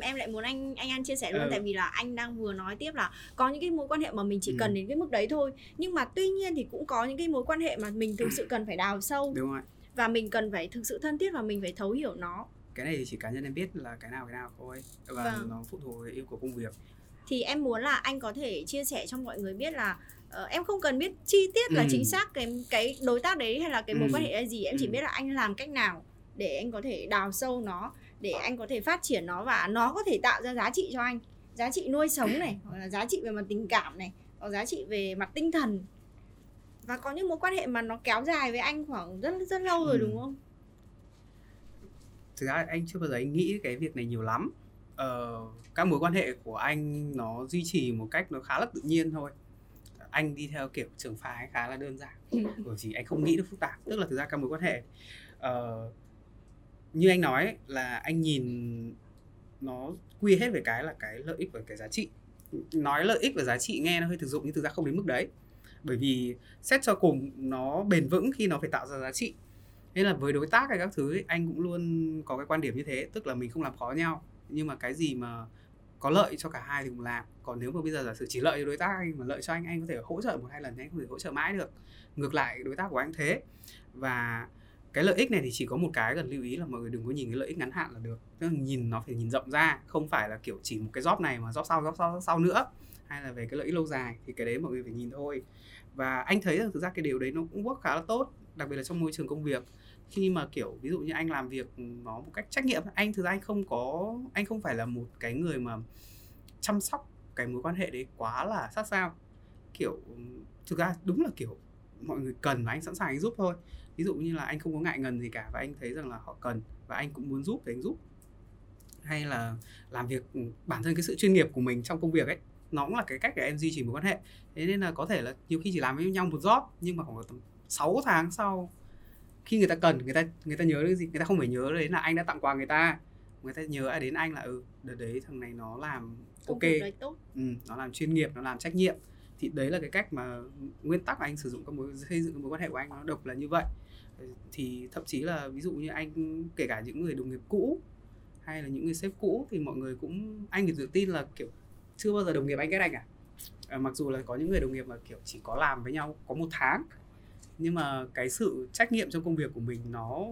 em lại muốn anh anh An chia sẻ luôn Ừ. tại vì là anh đang vừa nói tiếp là có những cái mối quan hệ mà mình chỉ Ừ. cần đến cái mức đấy thôi nhưng mà tuy nhiên thì cũng có những cái mối quan hệ mà mình thực sự cần phải đào sâu đúng rồi và mình cần phải thực sự thân thiết và mình phải thấu hiểu nó cái này thì chỉ cá nhân em biết là cái nào cái nào thôi và Vâng. nó phụ thuộc vào yêu cầu công việc thì em muốn là anh có thể chia sẻ cho mọi người biết là ờ, em không cần biết chi tiết là Ừ. chính xác cái cái đối tác đấy hay là cái mối Ừ. quan hệ là gì em chỉ Ừ. biết là anh làm cách nào để anh có thể đào sâu nó để anh có thể phát triển nó và nó có thể tạo ra giá trị cho anh. Giá trị nuôi sống này hoặc là giá trị về mặt tình cảm này hoặc giá trị về mặt tinh thần. Và có những mối quan hệ mà nó kéo dài với anh khoảng rất rất lâu rồi Ừ. đúng không? Thực ra anh chưa bao giờ anh nghĩ cái việc này nhiều lắm. Ờ, các mối quan hệ của anh nó duy trì một cách nó khá là tự nhiên thôi. Anh đi theo kiểu trường phái khá là đơn giản. Bởi vì anh không nghĩ được phức tạp. Tức là thực ra các mối quan hệ ờ, như anh nói ấy, là anh nhìn nó quy hết về cái là cái lợi ích và cái giá trị. Nói lợi ích và giá trị nghe nó hơi thực dụng nhưng thực ra không đến mức đấy. Bởi vì xét cho cùng nó bền vững khi nó phải tạo ra giá trị. Nên là với đối tác hay các thứ ấy, anh cũng luôn có cái quan điểm như thế tức là mình không làm khó nhau. Nhưng mà cái gì mà có lợi cho cả hai thì cùng làm. Còn nếu mà bây giờ giả sử chỉ lợi cho đối tác anh mà lợi cho anh anh có thể hỗ trợ một hai lần thì anh không thể hỗ trợ mãi được. Ngược lại đối tác của anh thế. Và cái lợi ích này thì chỉ có một cái cần lưu ý là mọi người đừng có nhìn cái lợi ích ngắn hạn là được. Tức là nhìn nó phải nhìn rộng ra, không phải là kiểu chỉ một cái job này mà job sau job sau job sau nữa. Hay là về cái lợi ích lâu dài thì cái đấy mọi người phải nhìn thôi. Và anh thấy rằng thực ra cái điều đấy nó cũng work khá là tốt, đặc biệt là trong môi trường công việc. Khi mà kiểu ví dụ như anh làm việc nó một cách trách nhiệm, anh thực ra anh không có, anh không phải là một cái người mà chăm sóc cái mối quan hệ đấy quá là sát sao. Kiểu, thực ra đúng là kiểu mọi người cần và anh sẵn sàng anh giúp thôi. Ví dụ như là anh không có ngại ngần gì cả và anh thấy rằng là họ cần và anh cũng muốn giúp thì anh giúp. Hay là làm việc bản thân cái sự chuyên nghiệp của mình trong công việc ấy nó cũng là cái cách để em duy trì mối quan hệ. Thế nên là có thể là nhiều khi chỉ làm với nhau một job nhưng mà khoảng tầm 6 tháng sau khi người ta cần người ta người ta nhớ đến gì người ta không phải nhớ đến là anh đã tặng quà người ta. Người ta nhớ đến anh là ừ đợt đấy thằng này nó làm ok. ừ, nó làm chuyên nghiệp nó làm trách nhiệm thì đấy là cái cách mà nguyên tắc mà anh sử dụng các mối xây dựng các mối quan hệ của anh nó độc là như vậy. Thì thậm chí là ví dụ như anh kể cả những người đồng nghiệp cũ hay là những người sếp cũ thì mọi người cũng anh thì tự tin là kiểu chưa bao giờ đồng nghiệp anh ghét anh cả. À, mặc dù là có những người đồng nghiệp mà kiểu chỉ có làm với nhau có một tháng nhưng mà cái sự trách nhiệm trong công việc của mình nó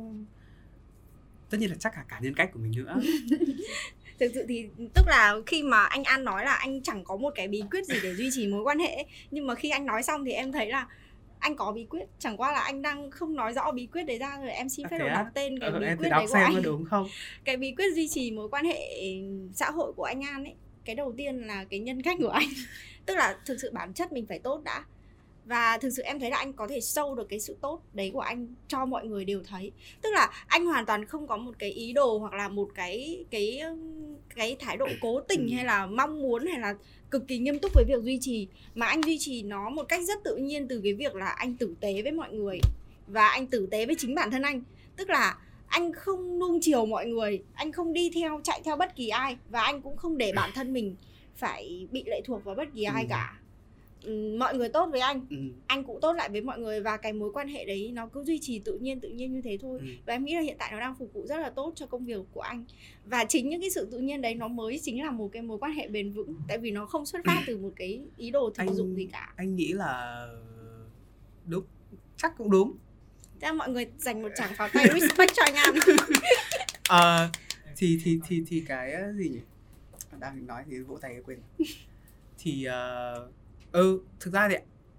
tất nhiên là chắc cả cả nhân cách của mình nữa. thực sự thì tức là khi mà anh An nói là anh chẳng có một cái bí quyết gì để duy trì mối quan hệ ấy, nhưng mà khi anh nói xong thì em thấy là anh có bí quyết. Chẳng qua là anh đang không nói rõ bí quyết đấy ra rồi em xin À, phép thế được đọc tên cái Ờ, bí quyết đấy của anh. đúng không? Cái bí quyết duy trì mối quan hệ xã hội của anh An ấy cái đầu tiên là cái nhân cách của anh. Tức là thực sự bản chất mình phải tốt đã. Và thực sự em thấy là anh có thể sâu được cái sự tốt đấy của anh cho mọi người đều thấy. Tức là anh hoàn toàn không có một cái ý đồ hoặc là một cái cái cái thái độ cố tình hay là mong muốn hay là cực kỳ nghiêm túc với việc duy trì. Mà anh duy trì nó một cách rất tự nhiên từ cái việc là anh tử tế với mọi người và anh tử tế với chính bản thân anh. Tức là anh không nuông chiều mọi người anh không đi theo chạy theo bất kỳ ai và anh cũng không để bản thân mình phải bị lệ thuộc vào bất kỳ ai Ừ. cả mọi người tốt với anh. Ừ. anh cũng tốt lại với mọi người và cái mối quan hệ đấy nó cứ duy trì tự nhiên tự nhiên như thế thôi. Ừ. và em nghĩ là hiện tại nó đang phục vụ rất là tốt cho công việc của anh. Và chính những cái sự tự nhiên đấy nó mới chính là một cái mối quan hệ bền vững. Tại vì nó không xuất phát từ một cái ý đồ thực Anh- dụng gì cả. anh nghĩ là đúng chắc cũng đúng. Là mọi người dành một tràng pháo tay respect cho anh An Ờ, thì thì thì thì cái gì nhỉ? Đang nói thì vỗ tay quên. Thì ờ, ừ thực ra thì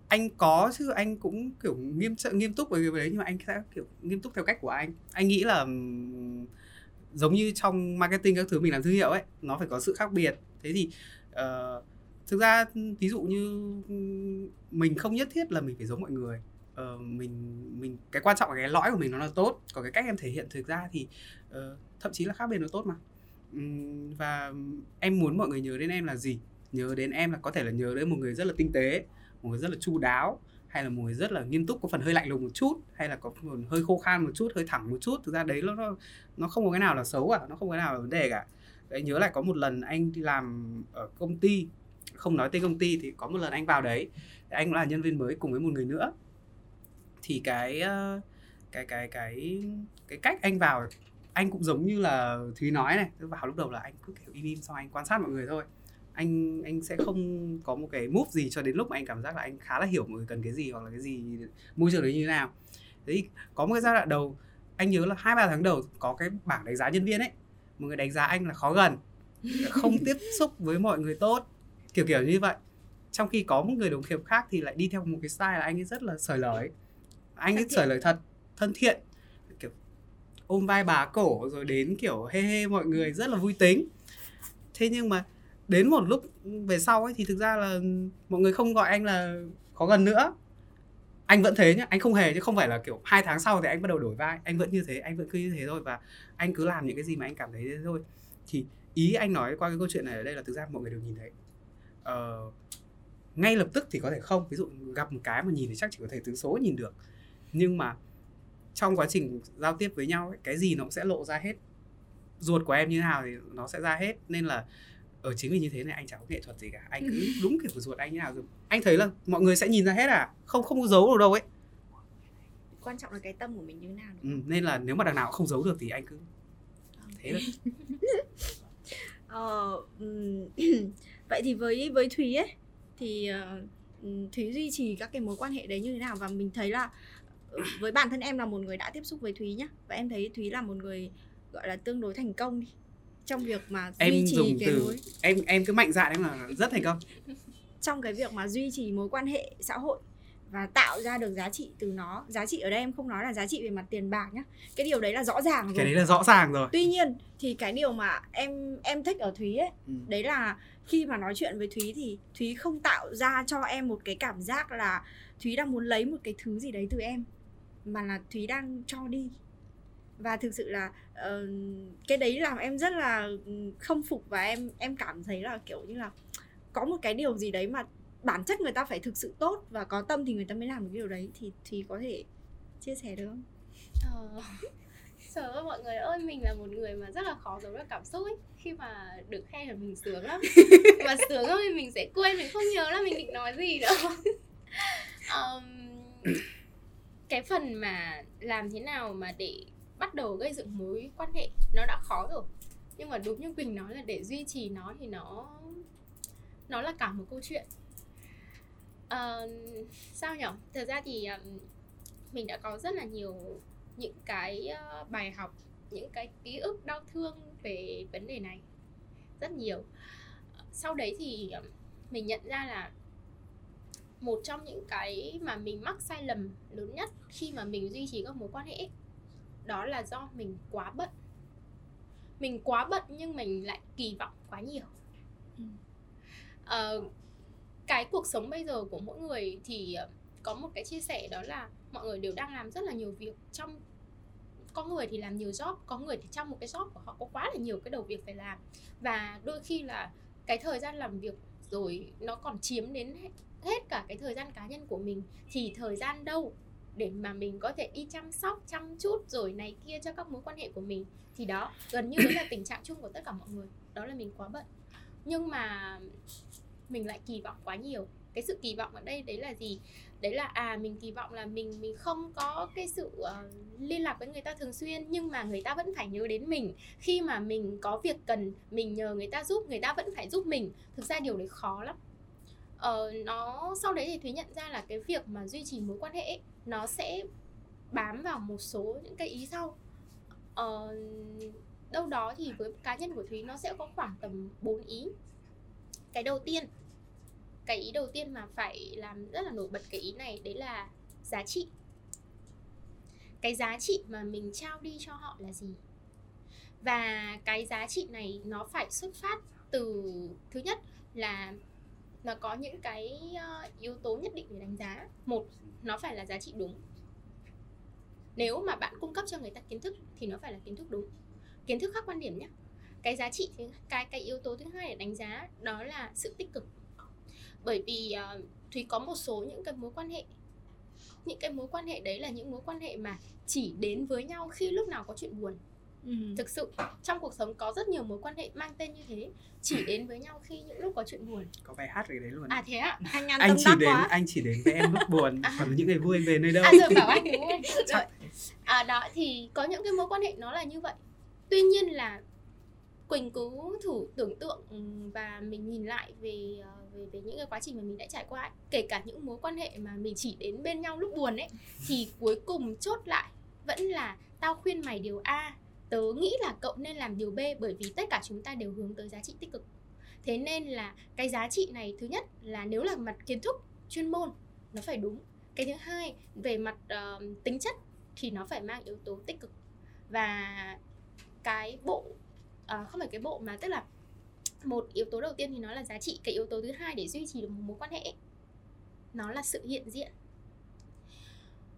anh có chứ anh cũng kiểu nghiêm nghiêm túc về cái đấy nhưng mà anh sẽ kiểu nghiêm túc theo cách của anh. Anh nghĩ là giống như trong marketing các thứ mình làm thương hiệu ấy nó phải có sự khác biệt. Thế thì uh, thực ra ví dụ như mình không nhất thiết là mình phải giống mọi người. Uh, mình mình cái quan trọng là cái lõi của mình nó là tốt còn cái cách em thể hiện thực ra thì uh, thậm chí là khác biệt nó tốt mà. Um, và em muốn mọi người nhớ đến em là gì? Nhớ đến em là có thể là nhớ đến một người rất là tinh tế một người rất là chu đáo hay là một người rất là nghiêm túc có phần hơi lạnh lùng một chút hay là có phần hơi khô khan một chút hơi thẳng một chút. Thực ra đấy nó nó, nó không có cái nào là xấu cả nó không có cái nào là vấn đề cả. Đấy, nhớ lại có một lần anh đi làm ở công ty không nói tên công ty thì có một lần anh vào đấy anh cũng là nhân viên mới cùng với một người nữa. Thì cái cái cái cái cái cách anh vào anh cũng giống như là thúy nói này vào lúc đầu là anh cứ kiểu im im xong anh quan sát mọi người thôi anh anh sẽ không có một cái move gì cho đến lúc mà anh cảm giác là anh khá là hiểu mọi người cần cái gì hoặc là cái gì môi trường đấy như thế nào. Đấy có một cái giai đoạn đầu anh nhớ là hai ba tháng đầu có cái bảng đánh giá nhân viên ấy. Một người đánh giá anh là khó gần không tiếp xúc với mọi người tốt kiểu kiểu như vậy. Trong khi có một người đồng nghiệp khác thì lại đi theo một cái style là anh ấy rất là sởi lời. Anh ấy sởi lời thật thân thiện. Kiểu ôm vai bà cổ rồi đến kiểu hê hê mọi người rất là vui tính. Thế nhưng mà đến một lúc về sau ấy thì thực ra là mọi người không gọi anh là khó gần nữa. Anh vẫn thế nhá anh không hề chứ không phải là kiểu hai tháng sau thì anh bắt đầu đổi vai. Anh vẫn như thế anh vẫn cứ như thế thôi và anh cứ làm những cái gì mà anh cảm thấy thế thôi. Thì ý anh nói qua cái câu chuyện này ở đây là thực ra mọi người đều nhìn thấy. Ờ, ngay lập tức thì có thể không ví dụ gặp một cái mà nhìn thì chắc chỉ có thể từ số nhìn được. Nhưng mà trong quá trình giao tiếp với nhau ấy, cái gì nó cũng sẽ lộ ra hết. Ruột của em như thế nào thì nó sẽ ra hết. Nên là ở chính vì như thế này anh chẳng có nghệ thuật gì cả. Anh cứ đúng kiểu ruột anh như nào rồi. Anh thấy là mọi người sẽ nhìn ra hết à? Không không có giấu được đâu ấy. Quan trọng là cái tâm của mình như thế nào ừ, nên là nếu mà đằng nào không giấu được thì anh cứ thế thôi. Ờ, vậy thì với với thúy ấy thì uh, thúy duy trì các cái mối quan hệ đấy như thế nào? Và mình thấy là ờ, với bản thân em là một người đã tiếp xúc với thúy nhá. Và em thấy thúy là một người gọi là tương đối thành công đi trong việc mà em duy trì dùng cái từ mối em em cứ mạnh dạn em là rất thành công. Trong cái việc mà duy trì mối quan hệ xã hội và tạo ra được giá trị từ nó. Giá trị ở đây em không nói là giá trị về mặt tiền bạc nhá. Cái điều đấy là rõ ràng rồi. cái đấy là rõ ràng rồi. Tuy nhiên thì cái điều mà em em thích ở thúy ấy ừ. đấy là khi mà nói chuyện với thúy thì thúy không tạo ra cho em một cái cảm giác là thúy đang muốn lấy một cái thứ gì đấy từ em mà là thúy đang cho đi và thực sự là uh, cái đấy làm em rất là không phục và em em cảm thấy là kiểu như là có một cái điều gì đấy mà bản chất người ta phải thực sự tốt và có tâm thì người ta mới làm được điều đấy thì thì có thể chia sẻ được không? Ờ, Trời ơi mọi người ơi mình là một người mà rất là khó giấu được cảm xúc ấy. Khi mà được khen là mình sướng lắm. Và sướng thì mình sẽ quên mình không nhớ là mình định nói gì nữa um, Cái phần mà làm thế nào mà để bắt đầu gây dựng mối quan hệ nó đã khó rồi. Nhưng mà đúng như Quỳnh nói là để duy trì nó thì nó nó là cả một câu chuyện. À, sao nhở? Thật ra thì ờ, mình đã có rất là nhiều những cái ờ, bài học những cái ký ức đau thương về vấn đề này. Rất nhiều. Sau đấy thì mình nhận ra là một trong những cái mà mình mắc sai lầm lớn nhất khi mà mình duy trì các mối quan hệ đó là do mình quá bận. Mình quá bận nhưng mình lại kỳ vọng quá nhiều. Uh, cái cuộc sống bây giờ của mỗi người thì ờ, có một cái chia sẻ đó là mọi người đều đang làm rất là nhiều việc. Trong có người thì làm nhiều job có người thì trong một cái job của họ có quá là nhiều cái đầu việc phải làm. Và đôi khi là cái thời gian làm việc rồi nó còn chiếm đến hết cả cái thời gian cá nhân của mình. Thì thời gian đâu để mà mình có thể đi chăm sóc chăm chút rồi này kia cho các mối quan hệ của mình. Thì đó gần như đấy là tình trạng chung của tất cả mọi người. Đó là mình quá bận. Nhưng mà mình lại kỳ vọng quá nhiều. Cái sự kỳ vọng ở đây đấy là gì? Đấy là à mình kỳ vọng là mình mình không có cái sự uh, liên lạc với người ta thường xuyên nhưng mà người ta vẫn phải nhớ đến mình. Khi mà mình có việc cần mình nhờ người ta giúp người ta vẫn phải giúp mình. Thực ra điều đấy khó lắm. Ờ, nó sau đấy thì thúy nhận ra là cái việc mà duy trì mối quan hệ ấy, nó sẽ bám vào một số những cái ý sau. Ờ, đâu đó thì với cá nhân của thúy nó sẽ có khoảng tầm 4 ý. Cái đầu tiên cái ý đầu tiên mà phải làm rất là nổi bật cái ý này đấy là giá trị. Cái giá trị mà mình trao đi cho họ là gì? Và cái giá trị này nó phải xuất phát từ thứ nhất là nó có những cái ờ, yếu tố nhất định để đánh giá. Một nó phải là giá trị đúng. Nếu mà bạn cung cấp cho người ta kiến thức thì nó phải là kiến thức đúng. Kiến thức khác quan điểm nhé cái giá trị cái cái yếu tố thứ hai để đánh giá đó là sự tích cực. Bởi vì uh, thúy có một số những cái mối quan hệ. Những cái mối quan hệ đấy là những mối quan hệ mà chỉ đến với nhau khi lúc nào có chuyện buồn. Ừ. thực sự trong cuộc sống có rất nhiều mối quan hệ mang tên như thế chỉ đến với nhau khi những lúc có chuyện buồn có bài hát về đấy luôn à thế ạ anh, anh chỉ đến quá. anh chỉ đến với em lúc buồn à. còn những ngày vui anh về nơi đâu à rồi bảo anh đúng rồi à đó thì có những cái mối quan hệ nó là như vậy tuy nhiên là Quỳnh cứ thử tưởng tượng và mình nhìn lại về ờ, về về những cái quá trình mà mình đã trải qua ấy. kể cả những mối quan hệ mà mình chỉ đến bên nhau lúc buồn ấy thì cuối cùng chốt lại vẫn là tao khuyên mày điều A tớ nghĩ là cậu nên làm điều B bởi vì tất cả chúng ta đều hướng tới giá trị tích cực. Thế nên là cái giá trị này thứ nhất là nếu là mặt kiến thức chuyên môn nó phải đúng. Cái thứ hai về mặt uh, tính chất thì nó phải mang yếu tố tích cực. Và cái bộ uh, không phải cái bộ mà tức là một yếu tố đầu tiên thì nó là giá trị cái yếu tố thứ hai để duy trì được một mối quan hệ nó là sự hiện diện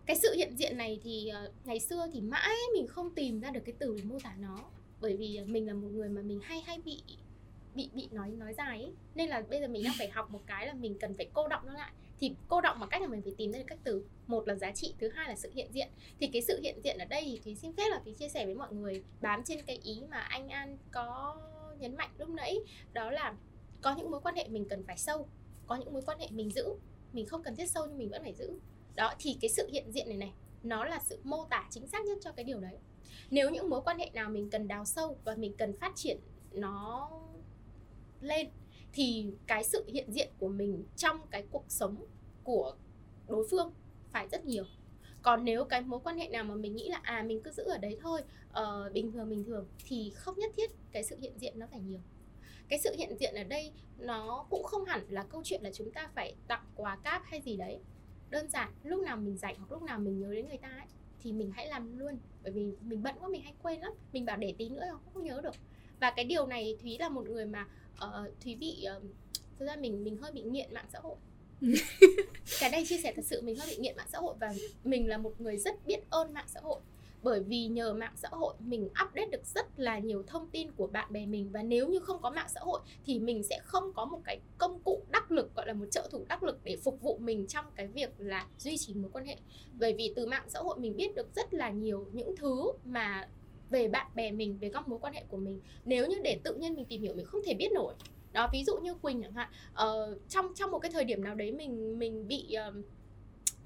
cái sự hiện diện này thì uh, ngày xưa thì mãi mình không tìm ra được cái từ để mô tả nó. Bởi vì ờ, mình là một người mà mình hay hay bị bị bị nói nói dài ấy. Nên là bây giờ mình đang phải học một cái là mình cần phải cô động nó lại. Thì cô động bằng cách là mình phải tìm ra được các từ. Một là giá trị thứ hai là sự hiện diện. Thì cái sự hiện diện ở đây thì thúy xin phép là thúy chia sẻ với mọi người bám trên cái ý mà anh an có nhấn mạnh lúc nãy. Đó là có những mối quan hệ mình cần phải sâu có những mối quan hệ mình giữ. Mình không cần thiết sâu nhưng mình vẫn phải giữ đó thì cái sự hiện diện này này nó là sự mô tả chính xác nhất cho cái điều đấy. Nếu những mối quan hệ nào mình cần đào sâu và mình cần phát triển nó lên thì cái sự hiện diện của mình trong cái cuộc sống của đối phương phải rất nhiều. Còn nếu cái mối quan hệ nào mà mình nghĩ là à mình cứ giữ ở đấy thôi uh, bình thường bình thường thì không nhất thiết cái sự hiện diện nó phải nhiều. Cái sự hiện diện ở đây nó cũng không hẳn là câu chuyện là chúng ta phải tặng quà cáp hay gì đấy đơn giản lúc nào mình rảnh hoặc lúc nào mình nhớ đến người ta ấy thì mình hãy làm luôn. Bởi vì mình bận quá mình hay quên lắm. Mình bảo để tí nữa không, không nhớ được. Và cái điều này thúy là một người mà uh, thúy bị uh, thực ra mình mình hơi bị nghiện mạng xã hội. Cái đây chia sẻ thật sự mình hơi bị nghiện mạng xã hội và mình là một người rất biết ơn mạng xã hội bởi vì nhờ mạng xã hội mình update được rất là nhiều thông tin của bạn bè mình. Và nếu như không có mạng xã hội thì mình sẽ không có một cái công cụ đắc lực gọi là một trợ thủ đắc lực để phục vụ mình trong cái việc là duy trì mối quan hệ. Bởi vì từ mạng xã hội mình biết được rất là nhiều những thứ mà về bạn bè mình về các mối quan hệ của mình. Nếu như để tự nhiên mình tìm hiểu mình không thể biết nổi. Đó ví dụ như quỳnh chẳng hạn uh, trong trong một cái thời điểm nào đấy mình mình bị uh,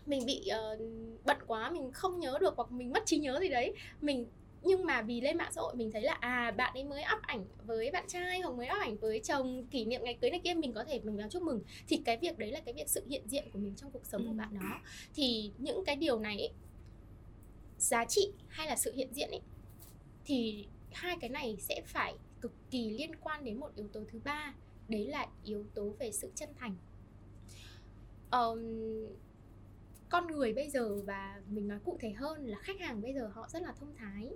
mình bị uh, bận quá mình không nhớ được hoặc mình mất trí nhớ gì đấy. Mình nhưng mà vì lên mạng xã hội mình thấy là à bạn ấy mới up ảnh với bạn trai hoặc mới up ảnh với chồng kỷ niệm ngày cưới này kia mình có thể mình vào chúc mừng. Thì cái việc đấy là cái việc sự hiện diện của mình trong cuộc sống của bạn đó. Thì những cái điều này ấy, giá trị hay là sự hiện diện ấy thì hai cái này sẽ phải cực kỳ liên quan đến một yếu tố thứ ba đấy là yếu tố về sự chân thành. Um, con người bây giờ và mình nói cụ thể hơn là khách hàng bây giờ họ rất là thông thái.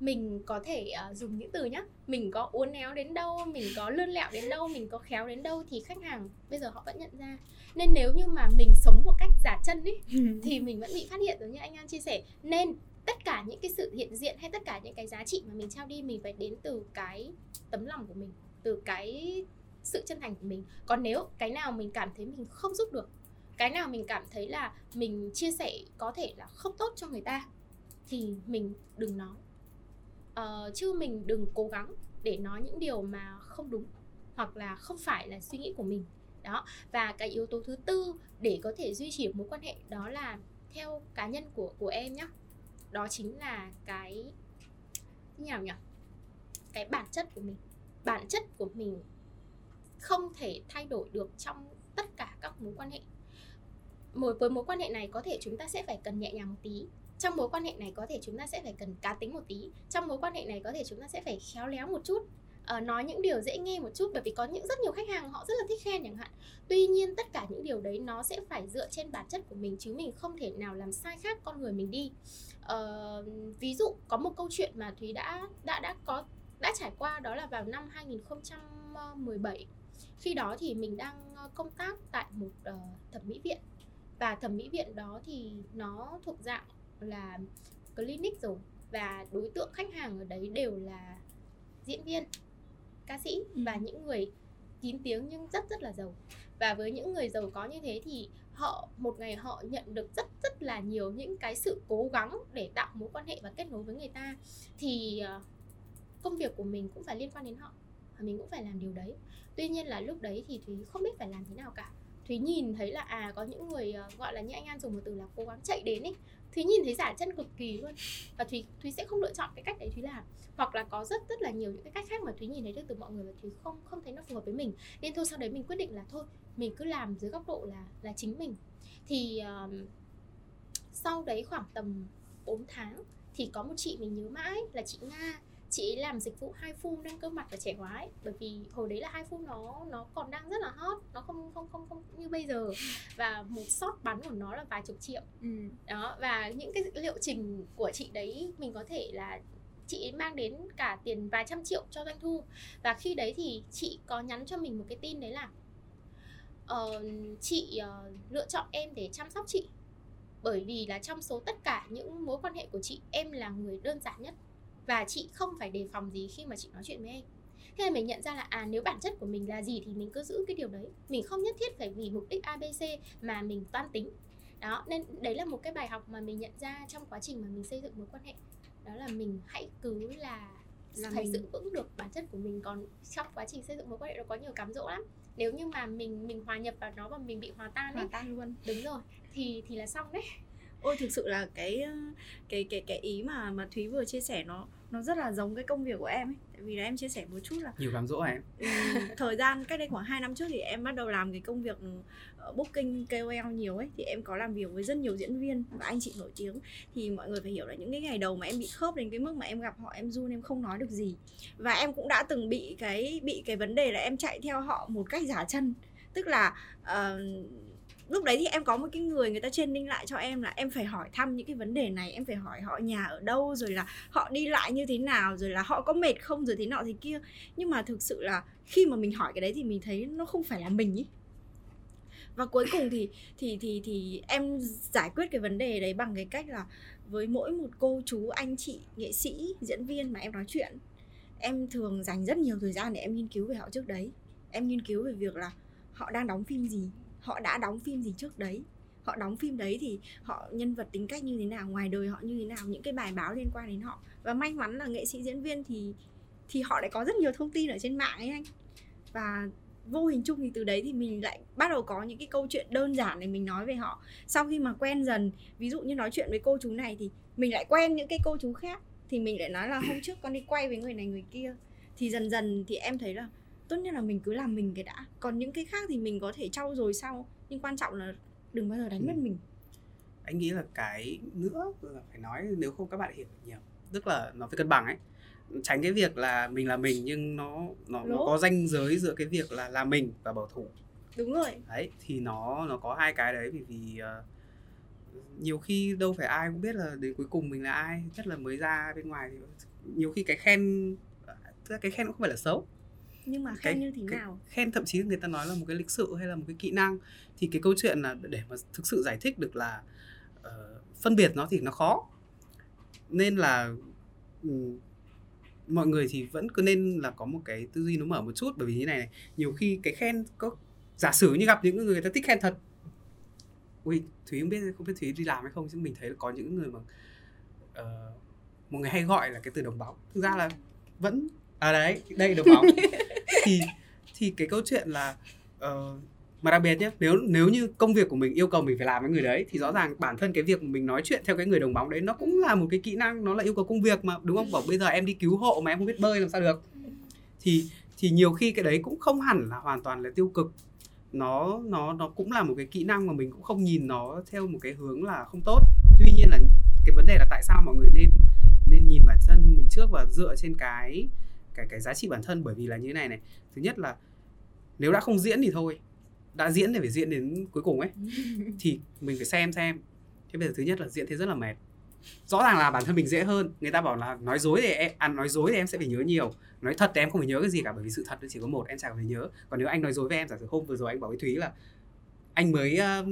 Mình có thể uh, dùng những từ nhá mình có uốn éo đến đâu mình có lươn lẹo đến đâu mình có khéo đến đâu thì khách hàng bây giờ họ vẫn nhận ra. Nên nếu như mà mình sống một cách giả chân ấy thì mình vẫn bị phát hiện giống như anh an chia sẻ. Nên tất cả những cái sự hiện diện hay tất cả những cái giá trị mà mình trao đi mình phải đến từ cái tấm lòng của mình từ cái sự chân thành của mình. Còn nếu cái nào mình cảm thấy mình không giúp được cái nào mình cảm thấy là mình chia sẻ có thể là không tốt cho người ta thì mình đừng nói. Uh, chứ mình đừng cố gắng để nói những điều mà không đúng hoặc là không phải là suy nghĩ của mình. Đó và cái yếu tố thứ tư để có thể duy trì mối quan hệ đó là theo cá nhân của của em nhé đó chính là cái như nào nhỉ? Cái bản chất của mình. Bản chất của mình không thể thay đổi được trong tất cả các mối quan hệ mối với mối quan hệ này có thể chúng ta sẽ phải cần nhẹ nhàng một tí. Trong mối quan hệ này có thể chúng ta sẽ phải cần cá tính một tí. Trong mối quan hệ này có thể chúng ta sẽ phải khéo léo một chút uh, nói những điều dễ nghe một chút bởi vì có những rất nhiều khách hàng họ rất là thích khen chẳng hạn. Tuy nhiên tất cả những điều đấy nó sẽ phải dựa trên bản chất của mình chứ mình không thể nào làm sai khác con người mình đi. Uh, ví dụ có một câu chuyện mà thúy đã đã đã có đã trải qua đó là vào năm 2017 khi đó thì mình đang ờ, công tác tại một uh, thẩm mỹ viện và thẩm mỹ viện đó thì nó thuộc dạng là clinic rồi. Và đối tượng khách hàng ở đấy đều là diễn viên ca sĩ ừ. và những người kín tiếng nhưng rất rất là giàu. Và với những người giàu có như thế thì họ một ngày họ nhận được rất rất là nhiều những cái sự cố gắng để tạo mối quan hệ và kết nối với người ta. Thì ờ, công việc của mình cũng phải liên quan đến họ và mình cũng phải làm điều đấy. Tuy nhiên là lúc đấy thì thúy không biết phải làm thế nào cả thúy nhìn thấy là à có những người ờ, gọi là như anh an dùng một từ là cố gắng chạy đến ấy. Thúy nhìn thấy giả chân cực kỳ luôn. Và thúy thúy sẽ không lựa chọn cái cách đấy thúy làm. Hoặc là có rất rất là nhiều những cái cách khác mà thúy nhìn thấy được từ mọi người và thúy không không thấy nó phù hợp với mình. Nên thôi sau đấy mình quyết định là thôi mình cứ làm dưới góc độ là là chính mình. Thì uh, sau đấy khoảng tầm 4 tháng thì có một chị mình nhớ mãi là chị nga chị làm dịch vụ hai phun nâng cơ mặt và trẻ hóa ấy. Bởi vì hồi đấy là hai phun nó nó còn đang rất là hot nó không không không không như bây giờ. Và một shot bắn của nó là vài chục triệu. Ừ. đó và những cái liệu trình của chị đấy mình có thể là chị ấy mang đến cả tiền vài trăm triệu cho doanh thu. Và khi đấy thì chị có nhắn cho mình một cái tin đấy là uh, chị uh, lựa chọn em để chăm sóc chị. Bởi vì là trong số tất cả những mối quan hệ của chị em là người đơn giản nhất và chị không phải đề phòng gì khi mà chị nói chuyện với em. Thế là mình nhận ra là à nếu bản chất của mình là gì thì mình cứ giữ cái điều đấy. Mình không nhất thiết phải vì mục đích abc mà mình toan tính. Đó nên đấy là một cái bài học mà mình nhận ra trong quá trình mà mình xây dựng mối quan hệ. Đó là mình hãy cứ là là phải mình... giữ vững được bản chất của mình. Còn trong quá trình xây dựng mối quan hệ nó có nhiều cám dỗ lắm. Nếu như mà mình mình hòa nhập vào nó và mình bị hòa tan ấy, hòa tan luôn. đúng rồi thì thì là xong đấy. Ôi thực sự là cái cái cái cái ý mà mà thúy vừa chia sẻ nó nó rất là giống cái công việc của em ấy. Tại vì là em chia sẻ một chút là nhiều cám dỗ à em? Thời gian cách đây khoảng 2 năm trước thì em bắt đầu làm cái công việc ờ, booking KOL nhiều ấy. Thì em có làm việc với rất nhiều diễn viên và anh chị nổi tiếng. Thì mọi người phải hiểu là những cái ngày đầu mà em bị khớp đến cái mức mà em gặp họ em run em không nói được gì. Và em cũng đã từng bị cái bị cái vấn đề là em chạy theo họ một cách giả chân. Tức là uh, lúc đấy thì em có một cái người người ta training lại cho em là em phải hỏi thăm những cái vấn đề này, em phải hỏi họ nhà ở đâu, rồi là họ đi lại như thế nào, rồi là họ có mệt không, rồi thế nọ thế kia. Nhưng mà thực sự là khi mà mình hỏi cái đấy thì mình thấy nó không phải là mình ý. Và cuối cùng thì thì thì thì em giải quyết cái vấn đề đấy bằng cái cách là với mỗi một cô chú, anh chị, nghệ sĩ, diễn viên mà em nói chuyện, em thường dành rất nhiều thời gian để em nghiên cứu về họ trước đấy. Em nghiên cứu về việc là họ đang đóng phim gì họ đã đóng phim gì trước đấy. Họ đóng phim đấy thì họ, nhân vật tính cách như thế nào, ngoài đời họ như thế nào, những cái bài báo liên quan đến họ. Và may mắn là nghệ sĩ diễn viên thì thì họ lại có rất nhiều thông tin ở trên mạng ấy anh. Và vô hình chung thì từ đấy thì mình lại bắt đầu có những cái câu chuyện đơn giản để mình nói về họ. Sau khi mà quen dần, ví dụ như nói chuyện với cô chú này thì mình lại quen những cái cô chú khác. Thì mình lại nói là hôm trước con đi quay với người này người kia. Thì dần dần thì em thấy là tốt nhất là mình cứ làm mình cái đã. Còn những cái khác thì mình có thể trau rồi sau nhưng quan trọng là đừng bao giờ đánh ừ. mất mình. Anh nghĩ là cái nữa là phải nói nếu không các bạn hiểu nhiều. Tức là nó phải cân bằng ấy. Tránh cái việc là mình là mình nhưng nó nó, nó có ranh giới giữa cái việc là là mình và bảo thủ. Đúng rồi. Đấy thì nó nó có hai cái đấy vì vì uh, nhiều khi đâu phải ai cũng biết là đến cuối cùng mình là ai. Nhất là mới ra bên ngoài thì nhiều khi cái khen cái khen cũng không phải là xấu nhưng mà khen cái, như thế cái, nào? khen thậm chí người ta nói là một cái lịch sự hay là một cái kỹ năng thì cái câu chuyện là để mà thực sự giải thích được là uh, phân biệt nó thì nó khó. Nên là um, mọi người thì vẫn cứ nên là có một cái tư duy nó mở một chút bởi vì như này, này nhiều khi cái khen có giả sử như gặp những người người ta thích khen thật. Ui thúy không biết không biết thúy đi làm hay không chứ mình thấy là có những người mà uh, một người hay gọi là cái từ đồng bóng. Thực ra là vẫn à đấy đây đồng bóng thì thì cái câu chuyện là uh, mà đặc biệt nhé nếu nếu như công việc của mình yêu cầu mình phải làm với người đấy thì rõ ràng bản thân cái việc mình nói chuyện theo cái người đồng bóng đấy nó cũng là một cái kỹ năng nó là yêu cầu công việc mà đúng không? Bảo bây giờ em đi cứu hộ mà em không biết bơi làm sao được. Thì thì nhiều khi cái đấy cũng không hẳn là hoàn toàn là tiêu cực. Nó nó nó cũng là một cái kỹ năng mà mình cũng không nhìn nó theo một cái hướng là không tốt. Tuy nhiên là cái vấn đề là tại sao mọi người nên nên nhìn bản thân mình trước và dựa trên cái cái cái giá trị bản thân bởi vì là như thế này này. Thứ nhất là nếu đã không diễn thì thôi đã diễn thì phải diễn đến cuối cùng ấy. Thì mình phải xem xem. Thế bây giờ thứ nhất là diễn thế rất là mệt. Rõ ràng là bản thân mình dễ hơn. Người ta bảo là nói dối thì em à, nói dối thì em sẽ phải nhớ nhiều. Nói thật thì em không phải nhớ cái gì cả bởi vì sự thật chỉ có một em chẳng phải nhớ. Còn nếu anh nói dối với em giả sử hôm vừa rồi anh bảo với thúy là anh mới uh,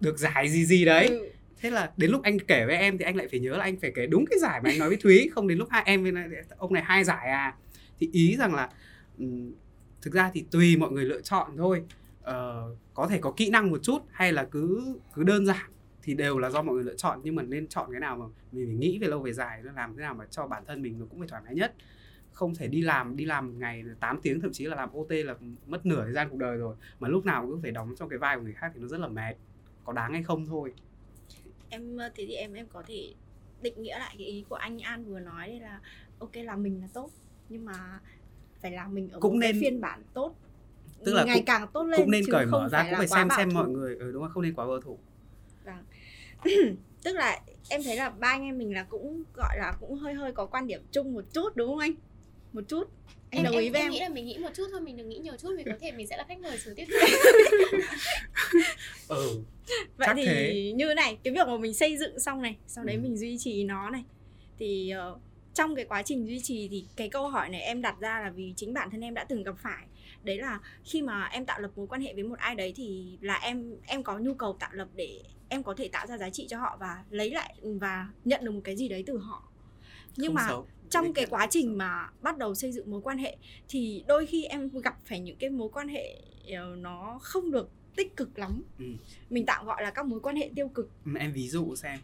được giải gì gì đấy. Ừ thế là đến lúc anh kể với em thì anh lại phải nhớ là anh phải kể đúng cái giải mà anh nói với thúy không đến lúc hai em với ông này hai giải à. Thì ý rằng là ừ, thực ra thì tùy mọi người lựa chọn thôi. Ờ, có thể có kỹ năng một chút hay là cứ cứ đơn giản thì đều là do mọi người lựa chọn nhưng mà nên chọn cái nào mà mình phải nghĩ về lâu về dài nó làm thế nào mà cho bản thân mình nó cũng phải thoải mái nhất. Không thể đi làm đi làm ngày 8 tiếng thậm chí là làm OT là mất nửa thời gian cuộc đời rồi mà lúc nào cũng phải đóng trong cái vai của người khác thì nó rất là mệt có đáng hay không thôi em thế thì em em có thể định nghĩa lại cái ý của anh An vừa nói đây là ok là mình là tốt nhưng mà phải là mình ở Cũng một cái nên- phiên bản tốt Tức là ngày cũng- càng tốt lên cũng nên cởi mở ra cũng phải xem xem thủ. mọi người ừ, đúng không? Không nên quá bảo thủ. Tức là em thấy là ba anh em mình là cũng gọi là cũng hơi hơi có quan điểm chung một chút đúng không anh một chút anh em, đồng ý em, với em em nghĩ là mình nghĩ một chút thôi mình đừng nghĩ nhiều chút vì có thể mình sẽ là khách mời số tiếp theo ừ vậy Chắc thì thế. như này cái việc mà mình xây dựng xong này sau đấy Ừ. mình duy trì nó này thì ờ, trong cái quá trình duy trì thì cái câu hỏi này em đặt ra là vì chính bản thân em đã từng gặp phải đấy là khi mà em tạo lập mối quan hệ với một ai đấy thì là em em có nhu cầu tạo lập để em có thể tạo ra giá trị cho họ và lấy lại và nhận được một cái gì đấy từ họ nhưng không mà xấu. Trong cái quá trình mà bắt đầu xây dựng mối quan hệ thì đôi khi em gặp phải những cái mối quan hệ ờ, nó không được tích cực lắm. Ừ. mình tạm gọi là các mối quan hệ tiêu cực. Ừ, em ví dụ xem.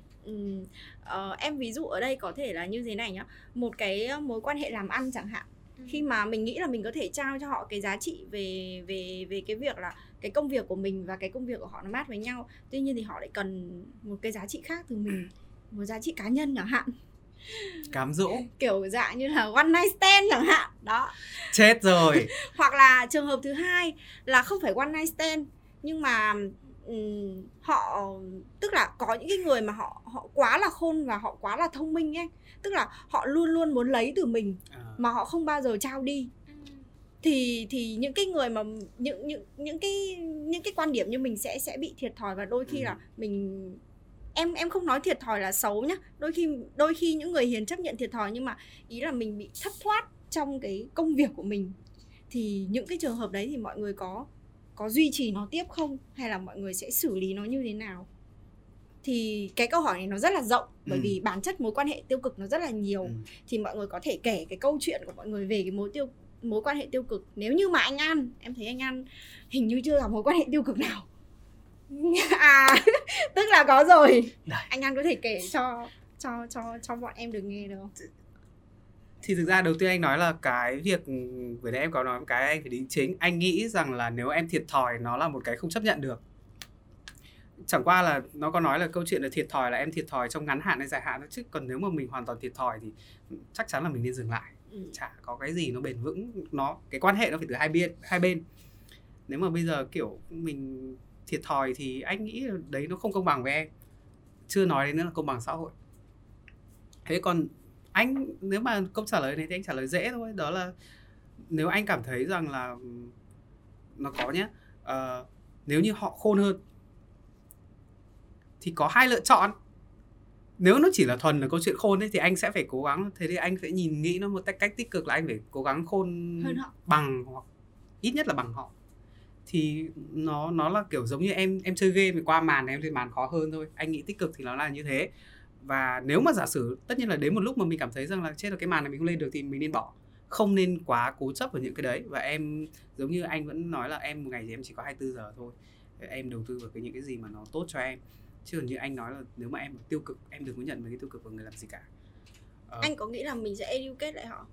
Ờ, em ví dụ ở đây có thể là như thế này nhá. Một cái mối quan hệ làm ăn chẳng hạn. Khi mà mình nghĩ là mình có thể trao cho họ cái giá trị về về về cái việc là cái công việc của mình và cái công việc của họ nó mát với nhau tuy nhiên thì họ lại cần một cái giá trị khác từ mình một giá trị cá nhân chẳng hạn cám dỗ. Kiểu dạng như là one night stand chẳng hạn. Đó. Chết rồi. Hoặc là trường hợp thứ hai là không phải one night stand nhưng mà ừm, họ tức là có những cái người mà họ họ quá là khôn và họ quá là thông minh ấy. Tức là họ luôn luôn muốn lấy từ mình à, mà họ không bao giờ trao đi. Thì thì những cái người mà những những những cái những cái quan điểm như mình sẽ sẽ bị thiệt thòi và đôi khi Ừ. là mình em em không nói thiệt thòi là xấu nhá. Đôi khi đôi khi những người hiền chấp nhận thiệt thòi nhưng mà ý là mình bị thất thoát trong cái công việc của mình. Thì những cái trường hợp đấy thì mọi người có có duy trì nó tiếp không? Hay là mọi người sẽ xử lý nó như thế nào? Thì cái câu hỏi này nó rất là rộng bởi Ừ. vì bản chất mối quan hệ tiêu cực nó rất là nhiều. Ừ. thì mọi người có thể kể cái câu chuyện của mọi người về cái mối tiêu mối quan hệ tiêu cực. Nếu như mà anh An em thấy anh An hình như chưa gặp mối quan hệ tiêu cực nào à tức là có rồi. Đấy. anh An có thể kể cho cho cho cho bọn em được nghe được không? Thì thực ra đầu tiên anh nói là cái việc vừa nãy em có nói một cái anh phải đính chính. Anh nghĩ rằng là nếu em thiệt thòi nó là một cái không chấp nhận được. Chẳng qua là nó có nói là câu chuyện là thiệt thòi là em thiệt thòi trong ngắn hạn hay dài hạn chứ còn nếu mà mình hoàn toàn thiệt thòi thì chắc chắn là mình nên dừng lại. Ừ. chả có cái gì nó bền vững nó cái quan hệ nó phải từ hai bên hai bên. Nếu mà bây giờ kiểu mình thiệt thòi thì anh nghĩ đấy nó không công bằng với em. Chưa nói đến là công bằng xã hội. Thế còn anh nếu mà câu trả lời này thì anh trả lời dễ thôi đó là nếu anh cảm thấy rằng là nó có nhé ờ, nếu như họ khôn hơn thì có hai lựa chọn. Nếu nó chỉ là thuần là câu chuyện khôn ấy thì anh sẽ phải cố gắng thế thì anh sẽ nhìn nghĩ nó một cách cách tích cực là anh phải cố gắng khôn hơn họ. bằng hoặc ít nhất là bằng họ thì nó nó là kiểu giống như em em chơi game thì qua màn em lên màn khó hơn thôi. Anh nghĩ tích cực thì nó là như thế. Và nếu mà giả sử tất nhiên là đến một lúc mà mình cảm thấy rằng là chết là cái màn này mình không lên được thì mình nên bỏ. Không nên quá cố chấp vào những cái đấy. Và em giống như anh vẫn nói là em một ngày thì em chỉ có 24 giờ thôi. Em đầu tư vào cái những cái gì mà nó tốt cho em. Chứ còn như anh nói là nếu mà em tiêu cực em đừng có nhận mấy cái tiêu cực vào người làm gì cả. Ờ, anh có nghĩ là mình sẽ educate lại họ?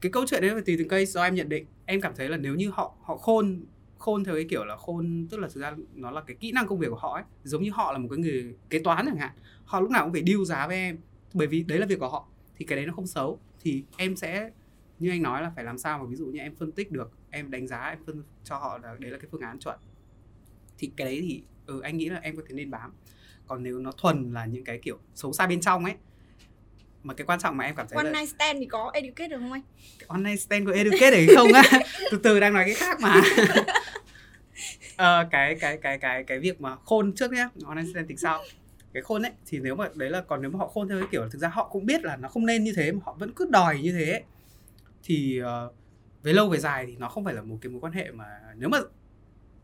Cái câu chuyện đấy phải tùy từng cây do em nhận định. Em cảm thấy là nếu như họ họ khôn khôn theo cái kiểu là khôn tức là thực ra nó là cái kỹ năng công việc của họ ấy giống như họ là một cái người kế toán chẳng hạn họ lúc nào cũng phải điêu giá với em bởi vì đấy là việc của họ thì cái đấy nó không xấu. Thì em sẽ như anh nói là phải làm sao mà ví dụ như em phân tích được em đánh giá em phân cho họ là đấy là cái phương án chuẩn. Thì cái đấy thì ừ, anh nghĩ là em có thể nên bám. Còn nếu nó thuần là những cái kiểu xấu xa bên trong ấy mà cái quan trọng mà em cảm thấy one là night stand thì có educate được không anh? Online stand của educate đấy không á? Từ từ đang nói cái khác mà. Ờ, cái cái cái cái cái việc mà khôn trước nhé online stand tính sau. Cái khôn ấy thì nếu mà đấy là còn nếu mà họ khôn theo cái kiểu là thực ra họ cũng biết là nó không nên như thế mà họ vẫn cứ đòi như thế ấy, thì uh, về lâu về dài thì nó không phải là một cái mối quan hệ mà nếu mà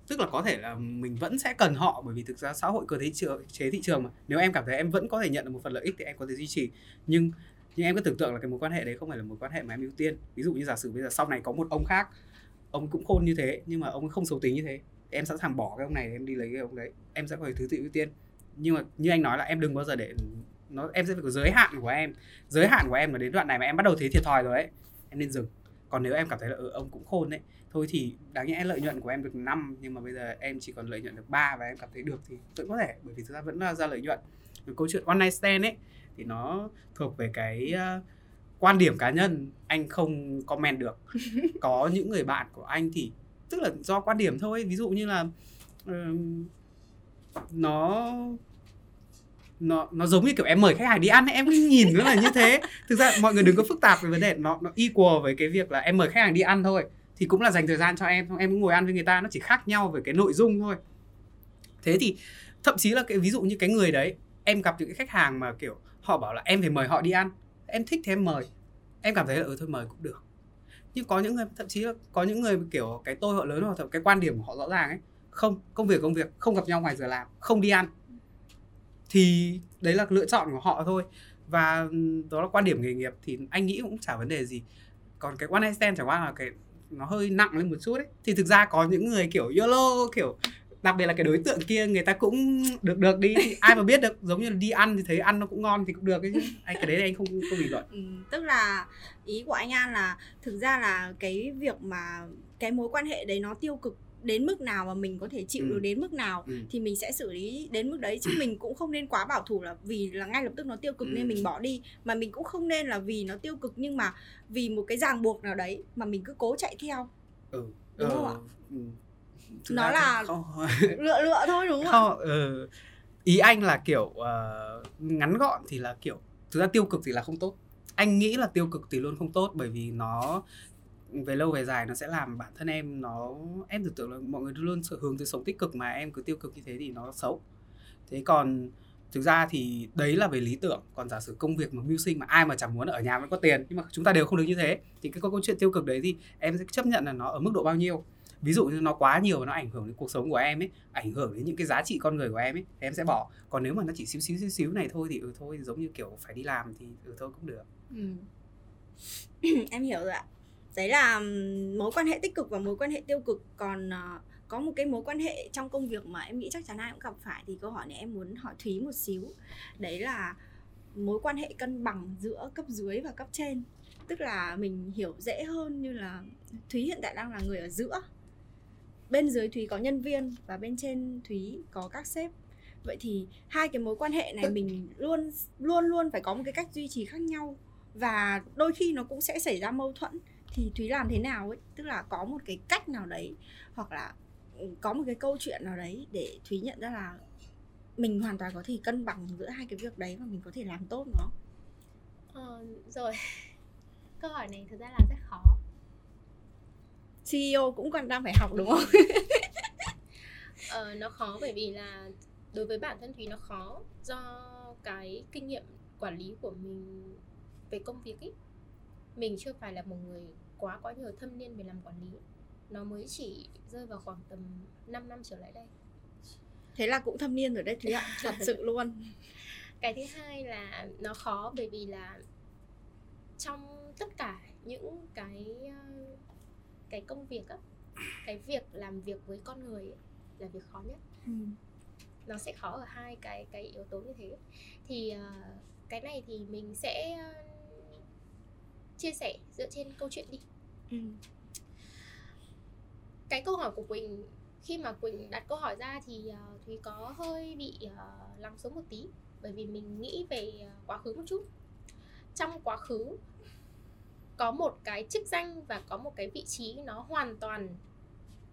tức là có thể là mình vẫn sẽ cần họ, bởi vì thực ra xã hội cơ thế trường chế thị trường mà. Nếu em cảm thấy em vẫn có thể nhận được một phần lợi ích thì em có thể duy trì. Nhưng nhưng em cứ tưởng tượng là cái mối quan hệ đấy không phải là mối quan hệ mà em ưu tiên. Ví dụ như giả sử bây giờ sau này có một ông khác, ông cũng khôn như thế, nhưng mà ông ấy không xấu tính như thế, em sẵn sàng bỏ cái ông này, em đi lấy cái ông đấy, em sẽ có thứ tự ưu tiên. Nhưng mà như anh nói là em đừng bao giờ để nó, em sẽ phải có giới hạn của em. Giới hạn của em là đến đoạn này mà em bắt đầu thấy thiệt thòi rồi ấy, em nên dừng còn nếu em cảm thấy là ừ, ông cũng khôn đấy thôi thì đáng nhẽ lợi nhuận của em được 5 nhưng mà bây giờ em chỉ còn lợi nhuận được 3 và em cảm thấy được thì vẫn có thể bởi vì thực ra vẫn là ra lợi nhuận. Cái câu chuyện one night stand ấy thì nó thuộc về cái uh, quan điểm cá nhân anh không comment được. Có những người bạn của anh thì tức là do quan điểm thôi ví dụ như là uh, nó nó nó giống như kiểu em mời khách hàng đi ăn ấy, em cứ nhìn nó là như thế. Thực ra mọi người đừng có phức tạp về vấn đề nó nó equal với cái việc là em mời khách hàng đi ăn thôi. Thì cũng là dành thời gian cho em xong em cũng ngồi ăn với người ta nó chỉ khác nhau về cái nội dung thôi. Thế thì thậm chí là cái ví dụ như cái người đấy em gặp những cái khách hàng mà kiểu họ bảo là em phải mời họ đi ăn em thích thì em mời. Em cảm thấy là ừ thôi mời cũng được. Nhưng có những người thậm chí là có những người kiểu cái tôi họ lớn hoặc cái quan điểm của họ rõ ràng ấy không công việc công việc không gặp nhau ngoài giờ làm không đi ăn thì đấy là lựa chọn của họ thôi. Và đó là quan điểm nghề nghiệp thì anh nghĩ cũng chả vấn đề gì. Còn cái one night stand chẳng qua là cái nó hơi nặng lên một chút ấy. Thì thực ra có những người kiểu yolo kiểu đặc biệt là cái đối tượng kia người ta cũng được được đi. Ai mà biết được giống như là đi ăn thì thấy ăn nó cũng ngon thì cũng được ấy chứ. Anh cái đấy anh không không bình luận. Ừ, tức là ý của anh An là thực ra là cái việc mà cái mối quan hệ đấy nó tiêu cực đến mức nào mà mình có thể chịu ừ. được đến mức nào ừ. thì mình sẽ xử lý đến mức đấy chứ mình cũng không nên quá bảo thủ là vì là ngay lập tức nó tiêu cực ừ. nên mình bỏ đi mà mình cũng không nên là vì nó tiêu cực nhưng mà vì một cái ràng buộc nào đấy mà mình cứ cố chạy theo ừ. đúng ừ. không ạ ừ. nó là lựa lựa thôi đúng không, không ừ. ý anh là kiểu uh, ngắn gọn thì là kiểu thực ra tiêu cực thì là không tốt anh nghĩ là tiêu cực thì luôn không tốt bởi vì nó về lâu về dài nó sẽ làm bản thân em nó, em tưởng tượng là mọi người luôn sự hướng tới sống tích cực mà em cứ tiêu cực như thế thì nó xấu. Thế còn thực ra thì đấy là về lý tưởng, còn giả sử công việc mà mưu sinh mà ai mà chẳng muốn ở nhà vẫn có tiền, nhưng mà chúng ta đều không được như thế, thì cái câu chuyện tiêu cực đấy thì em sẽ chấp nhận là nó ở mức độ bao nhiêu. Ví dụ như nó quá nhiều nó ảnh hưởng đến cuộc sống của em ấy, ảnh hưởng đến những cái giá trị con người của em ấy, thì em sẽ bỏ. Còn nếu mà nó chỉ xíu xíu xíu xíu này thôi thì ừ thôi, giống như kiểu phải đi làm thì ừ thôi cũng được. Ừ. em hiểu rồi ạ đấy là mối quan hệ tích cực và mối quan hệ tiêu cực. Còn uh, có một cái mối quan hệ trong công việc mà em nghĩ chắc chắn ai cũng gặp phải thì câu hỏi này em muốn hỏi thúy một xíu. Đấy là mối quan hệ cân bằng giữa cấp dưới và cấp trên. Tức là mình hiểu dễ hơn như là thúy hiện tại đang là người ở giữa. Bên dưới thúy có nhân viên và bên trên thúy có các sếp. Vậy thì hai cái mối quan hệ này mình luôn luôn luôn phải có một cái cách duy trì khác nhau và đôi khi nó cũng sẽ xảy ra mâu thuẫn thì thúy làm thế nào ấy? Tức là có một cái cách nào đấy hoặc là ừ, có một cái câu chuyện nào đấy để thúy nhận ra là mình hoàn toàn có thể cân bằng giữa hai cái việc đấy và mình có thể làm tốt nó ờ, rồi. Câu hỏi này thực ra là rất khó. CEO cũng còn đang phải học đúng không? Ờ, nó khó bởi vì là đối với bản thân thúy nó khó do cái kinh nghiệm quản lý của mình về công việc ấy. Mình chưa phải là một người quá quá nhiều thâm niên về làm quản lý. Nó mới chỉ rơi vào khoảng tầm 5 năm trở lại đây. Thế là cũng thâm niên rồi đấy thúy ạ thật sự luôn. Cái thứ hai là nó khó bởi vì là trong tất cả những cái cái công việc á cái việc làm việc với con người ấy, là việc khó nhất. Ừ. nó sẽ khó ở hai cái cái yếu tố như thế. Thì uh, cái này thì mình sẽ chia sẻ dựa trên câu chuyện đi ừ. cái câu hỏi của quỳnh khi mà quỳnh đặt câu hỏi ra thì uh, thúy có hơi bị uh, lắng xuống một tí. Bởi vì mình nghĩ về uh, quá khứ một chút. Trong quá khứ có một cái chức danh và có một cái vị trí nó hoàn toàn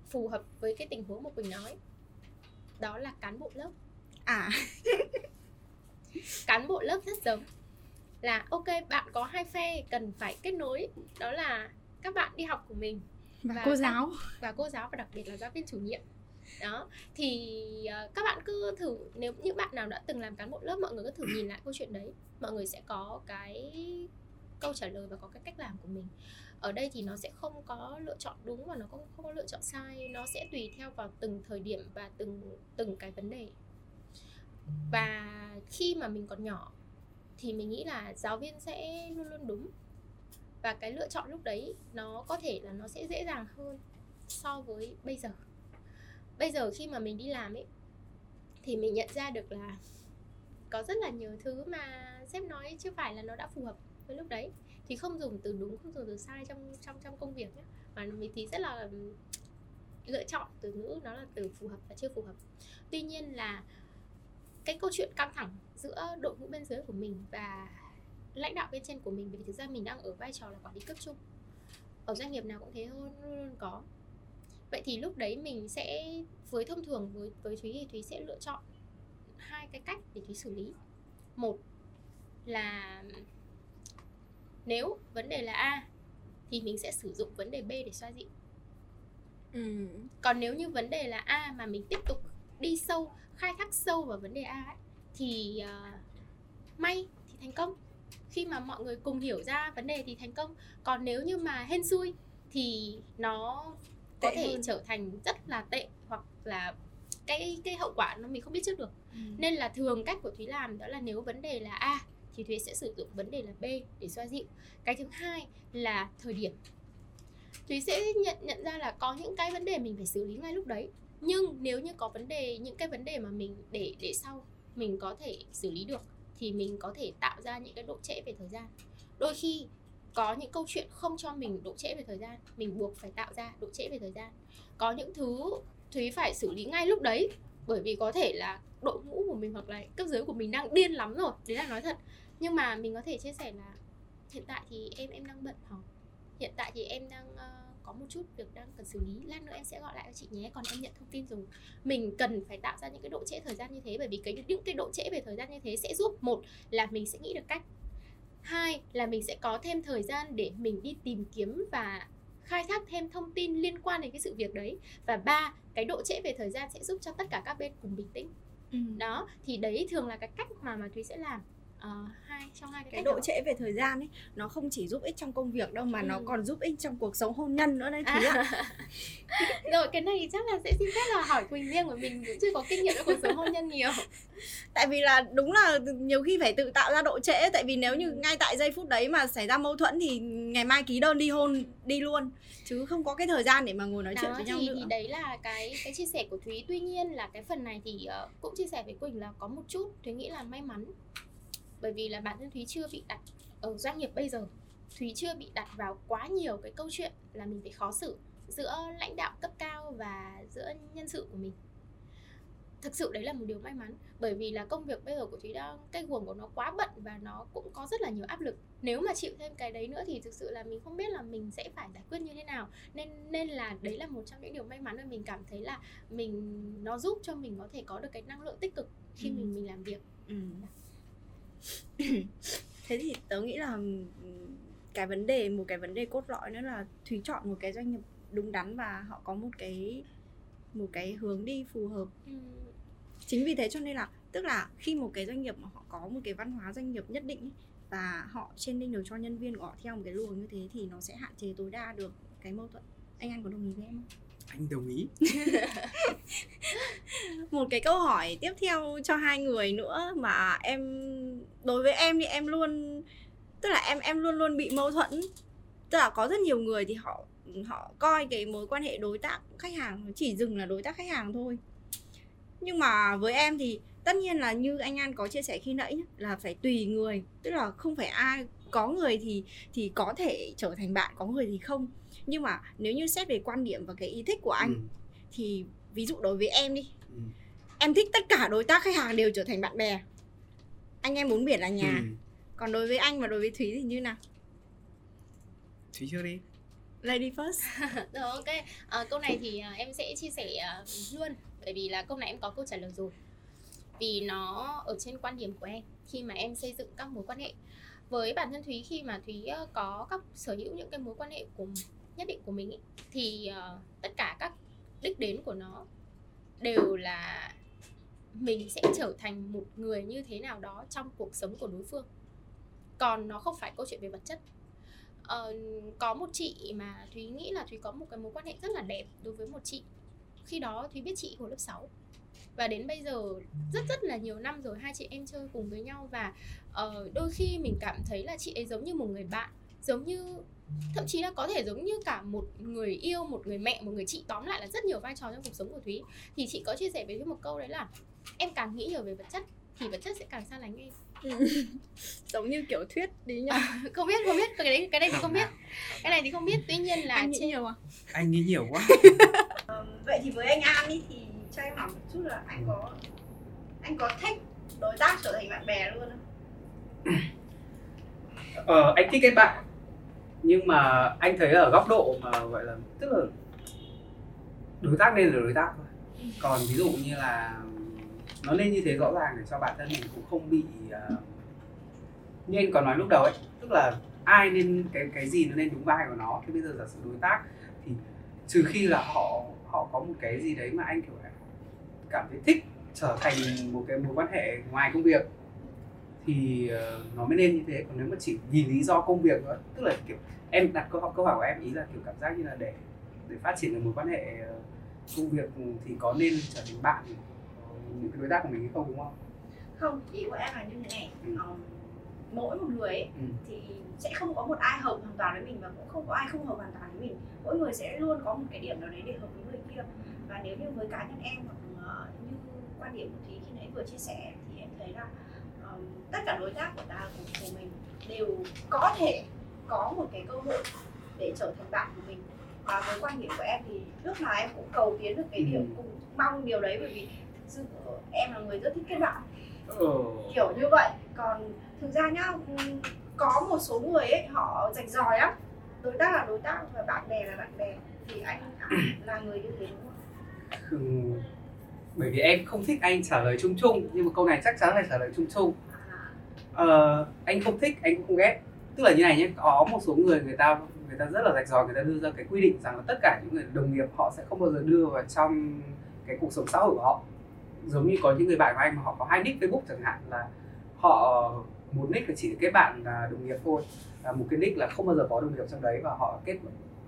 phù hợp với cái tình huống mà quỳnh nói. Đó là cán bộ lớp. À. Cán bộ lớp rất giống. Là ok bạn có hai phe cần phải kết nối. Đó là các bạn đi học của mình. Và, và cô giáo. và cô giáo và đặc biệt là giáo viên chủ nhiệm. Đó thì uh, các bạn cứ thử nếu những bạn nào đã từng làm cán bộ lớp mọi người cứ thử nhìn lại câu chuyện đấy. Mọi người sẽ có cái câu trả lời và có cái cách làm của mình. Ở đây thì nó sẽ không có lựa chọn đúng và nó không không có lựa chọn sai. Nó sẽ tùy theo vào từng thời điểm và từng từng cái vấn đề. Và khi mà mình còn nhỏ thì mình nghĩ là giáo viên sẽ luôn luôn đúng và cái lựa chọn lúc đấy nó có thể là nó sẽ dễ dàng hơn so với bây giờ. Bây giờ khi mà mình đi làm ấy, thì mình nhận ra được là có rất là nhiều thứ mà sếp nói chưa phải là nó đã phù hợp với lúc đấy. Thì không dùng từ đúng, không dùng từ sai trong trong trong công việc nhé mà mình thì rất là lựa chọn từ ngữ nó là từ phù hợp và chưa phù hợp. Tuy nhiên là cái câu chuyện căng thẳng giữa đội ngũ bên dưới của mình và lãnh đạo bên trên của mình vì thực ra mình đang ở vai trò là quản lý cấp trung. Ở doanh nghiệp nào cũng thế luôn luôn có. Vậy thì lúc đấy mình sẽ với thông thường với với thúy thì thúy sẽ lựa chọn hai cái cách để thúy xử lý. Một là nếu vấn đề là a thì mình sẽ sử dụng vấn đề b để xoa dịu. Ừ. còn nếu như vấn đề là a mà mình tiếp tục đi sâu khai thác sâu vào vấn đề a ấy, thì uh, may thì thành công khi mà mọi người cùng hiểu ra vấn đề thì thành công. Còn nếu như mà hên xui thì nó có Tệ thể hơn. trở thành rất là tệ hoặc là cái cái hậu quả nó mình không biết trước được. Ừ. nên là thường cách của thúy làm đó là nếu vấn đề là a thì thúy sẽ sử dụng vấn đề là b để xoa dịu. Cái thứ hai là thời điểm. Thúy sẽ nhận nhận ra là có những cái vấn đề mình phải xử lý ngay lúc đấy. Nhưng nếu như có vấn đề những cái vấn đề mà mình để để sau mình có thể xử lý được thì mình có thể tạo ra những cái độ trễ về thời gian. Đôi khi có những câu chuyện không cho mình độ trễ về thời gian mình buộc phải tạo ra độ trễ về thời gian. Có những thứ thúy phải xử lý ngay lúc đấy bởi vì có thể là đội ngũ của mình hoặc là cấp dưới của mình đang điên lắm rồi đấy là nói thật. Nhưng mà mình có thể chia sẻ là hiện tại thì em em đang bận họp hiện tại thì em đang uh, có một chút việc đang cần xử lý. Lát nữa em sẽ gọi lại cho chị nhé. Còn em nhận thông tin rồi. Mình cần phải tạo ra những cái độ trễ thời gian như thế bởi vì cái những cái độ trễ về thời gian như thế sẽ giúp một là mình sẽ nghĩ được cách hai là mình sẽ có thêm thời gian để mình đi tìm kiếm và khai thác thêm thông tin liên quan đến cái sự việc đấy. Và ba cái độ trễ về thời gian sẽ giúp cho tất cả các bên cùng bình tĩnh. Ừ. đó thì đấy thường là cái cách mà mà thúy sẽ làm Ờ, hai trong hai cái, cái độ đó. trễ về thời gian ấy nó không chỉ giúp ích trong công việc đâu mà nó Ừ. còn giúp ích trong cuộc sống hôn nhân nữa đấy Thúy ạ À. rồi cái này thì chắc là sẽ xin phép là hỏi quỳnh riêng của mình cũng chưa có kinh nghiệm trong cuộc sống hôn nhân nhiều tại vì là đúng là nhiều khi phải tự tạo ra độ trễ tại vì nếu như ngay tại giây phút đấy mà xảy ra mâu thuẫn thì ngày mai ký đơn đi hôn đi luôn chứ không có cái thời gian để mà ngồi nói chuyện đó với nhau nữa thì đấy là cái cái chia sẻ của thúy tuy nhiên là cái phần này thì ờ, cũng chia sẻ với quỳnh là có một chút thúy nghĩ là may mắn bởi vì là bản thân thúy chưa bị đặt ở doanh nghiệp bây giờ thúy chưa bị đặt vào quá nhiều cái câu chuyện là mình phải khó xử giữa lãnh đạo cấp cao và giữa nhân sự của mình. Thực sự đấy là một điều may mắn bởi vì là công việc bây giờ của thúy đang cái guồng của nó quá bận và nó cũng có rất là nhiều áp lực. Nếu mà chịu thêm cái đấy nữa thì thực sự là mình không biết là mình sẽ phải giải quyết như thế nào. Nên nên là đấy là một trong những điều may mắn mà mình cảm thấy là mình nó giúp cho mình có thể có được cái năng lượng tích cực khi Ừ. mình mình làm việc. Ừ. thế thì tớ nghĩ là ừ, cái vấn đề một cái vấn đề cốt lõi nữa là thúy chọn một cái doanh nghiệp đúng đắn và họ có một cái một cái hướng đi phù hợp. Chính vì thế cho nên là tức là khi một cái doanh nghiệp mà họ có một cái văn hóa doanh nghiệp nhất định và họ training được cho nhân viên của họ theo một cái luồng như thế thì nó sẽ hạn chế tối đa được cái mâu thuẫn. Anh anh có đồng ý với em không anh đồng ý. Một cái câu hỏi tiếp theo cho hai người nữa mà em, đối với em thì em luôn, tức là em em luôn luôn bị mâu thuẫn. Tức là có rất nhiều người thì họ họ coi cái mối quan hệ đối tác khách hàng, chỉ dừng là đối tác khách hàng thôi. Nhưng mà với em thì tất nhiên là như anh An có chia sẻ khi nãy nhá, là phải tùy người tức là không phải ai có người thì thì có thể trở thành bạn có người thì không. Nhưng mà nếu như xét về quan điểm và cái ý thích của anh Ừ, thì ví dụ đối với em đi. Ừ, em thích tất cả đối tác khách hàng đều trở thành bạn bè. Anh em muốn biển là nhà. Ừ. còn đối với anh và đối với thúy thì như nào? Thúy chưa đi. Lady first. Rồi ok. Ờ, câu này thì à, em sẽ chia sẻ à, luôn. Bởi vì là câu này em có câu trả lời rồi vì nó ở trên quan điểm của em khi mà em xây dựng các mối quan hệ. Với bản thân thúy khi mà thúy ờ, có các sở hữu những cái mối quan hệ của nhất định của mình ý, thì uh, tất cả các đích đến của nó đều là mình sẽ trở thành một người như thế nào đó trong cuộc sống của đối phương. Còn nó không phải câu chuyện về vật chất. Uh, có một chị mà Thúy nghĩ là Thúy có một cái mối quan hệ rất là đẹp đối với một chị. Khi đó Thúy biết chị hồi lớp 6 và đến bây giờ rất rất là nhiều năm rồi hai chị em chơi cùng với nhau Và ờ, đôi khi mình cảm thấy là chị ấy giống như một người bạn Giống như thậm chí là có thể giống như cả một người yêu, một người mẹ, một người chị Tóm lại là rất nhiều vai trò trong cuộc sống của Thúy. Thì chị có chia sẻ với Thúy một câu đấy là Em càng nghĩ nhiều về vật chất thì vật chất sẽ càng xa lánh em. Giống như kiểu thuyết đi nhá. Không biết không biết. Cái đấy cái này thì không biết. Cái này thì không biết. Tuy nhiên là anh nghĩ trên nhiều à? Anh nghĩ nhiều quá. Vậy thì với anh An đi thì cho em hỏi một chút là anh có anh có thích đối tác trở thành bạn bè luôn không? Ờ, anh thích cái bạn. Nhưng mà anh thấy ở góc độ mà gọi là tức là đối tác nên là đối tác thôi. Còn ví dụ như là nó nên như thế rõ ràng để cho bản thân mình cũng không bị ờ, uh, như anh còn nói lúc đầu ấy tức là ai nên cái cái gì nó nên đúng vai của nó. Thì bây giờ giả sử đối tác thì trừ khi là họ họ có một cái gì đấy mà anh kiểu cảm thấy thích trở thành một cái mối quan hệ ngoài công việc thì uh, nó mới nên như thế còn nếu mà chỉ vì lý do công việc nữa tức là kiểu em đặt câu hỏi câu hỏi của em ý là kiểu cảm giác như là để để phát triển được mối quan hệ uh, công việc thì có nên trở thành bạn những cái đối tác của mình hay không đúng không? Không, ý của em là như thế này. Ừ. Um, mỗi một người ấy, ừ. thì sẽ không có một ai hợp hoàn toàn với mình và cũng không có ai không hợp hoàn toàn với mình. Mỗi người sẽ luôn có một cái điểm nào đấy để hợp với người kia. Và nếu như với cá nhân em hoặc uh, như quan điểm của Thúy khi nãy vừa chia sẻ thì em thấy là um, tất cả đối tác của ta của, của mình đều có thể có một cái cơ hội để trở thành bạn của mình và với quan điểm của em thì lúc nào em cũng cầu tiến được cái điều ừ. cũng mong điều đấy bởi vì thực sự em là người rất thích kết bạn ừ. kiểu như vậy còn thực ra nhá có một số người ấy họ rạch ròi lắm đối tác là đối tác và bạn bè là bạn bè thì anh là người như thế đúng không? Bởi vì em không thích anh trả lời chung chung nhưng mà câu này chắc chắn là trả lời chung chung. Ờ, anh không thích, anh cũng không ghét. Tức là như này nhé, có một số người người ta người ta rất là rạch ròi người ta đưa ra cái quy định rằng là tất cả những người đồng nghiệp họ sẽ không bao giờ đưa vào trong cái cuộc sống xã hội của họ giống như có những người bạn của anh mà họ có hai nick facebook chẳng hạn là họ một nick là chỉ kết bạn à, đồng nghiệp thôi là một cái nick là không bao giờ có đồng nghiệp trong đấy và họ kết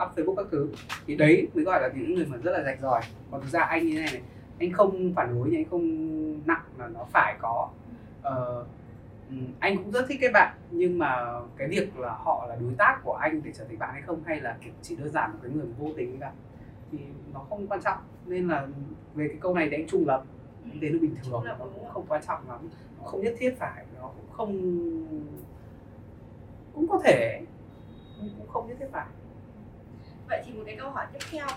up facebook các thứ thì đấy mới gọi là những người mà rất là rạch ròi còn thực ra anh như này này anh không phản đối nhưng anh không nặng là nó phải có. Uh, anh cũng rất thích cái bạn nhưng mà cái việc là họ là đối tác của anh để trở thành bạn hay không hay là kiểu chỉ đơn giản một cái người vô tình cả thì nó không quan trọng. Nên là về cái câu này thì anh trung lập. Anh thấy nó bình thường nó cũng không? quan trọng lắm. Nó không nhất thiết phải nó cũng không cũng có thể nhưng cũng không nhất thiết phải. Vậy thì một cái câu hỏi tiếp theo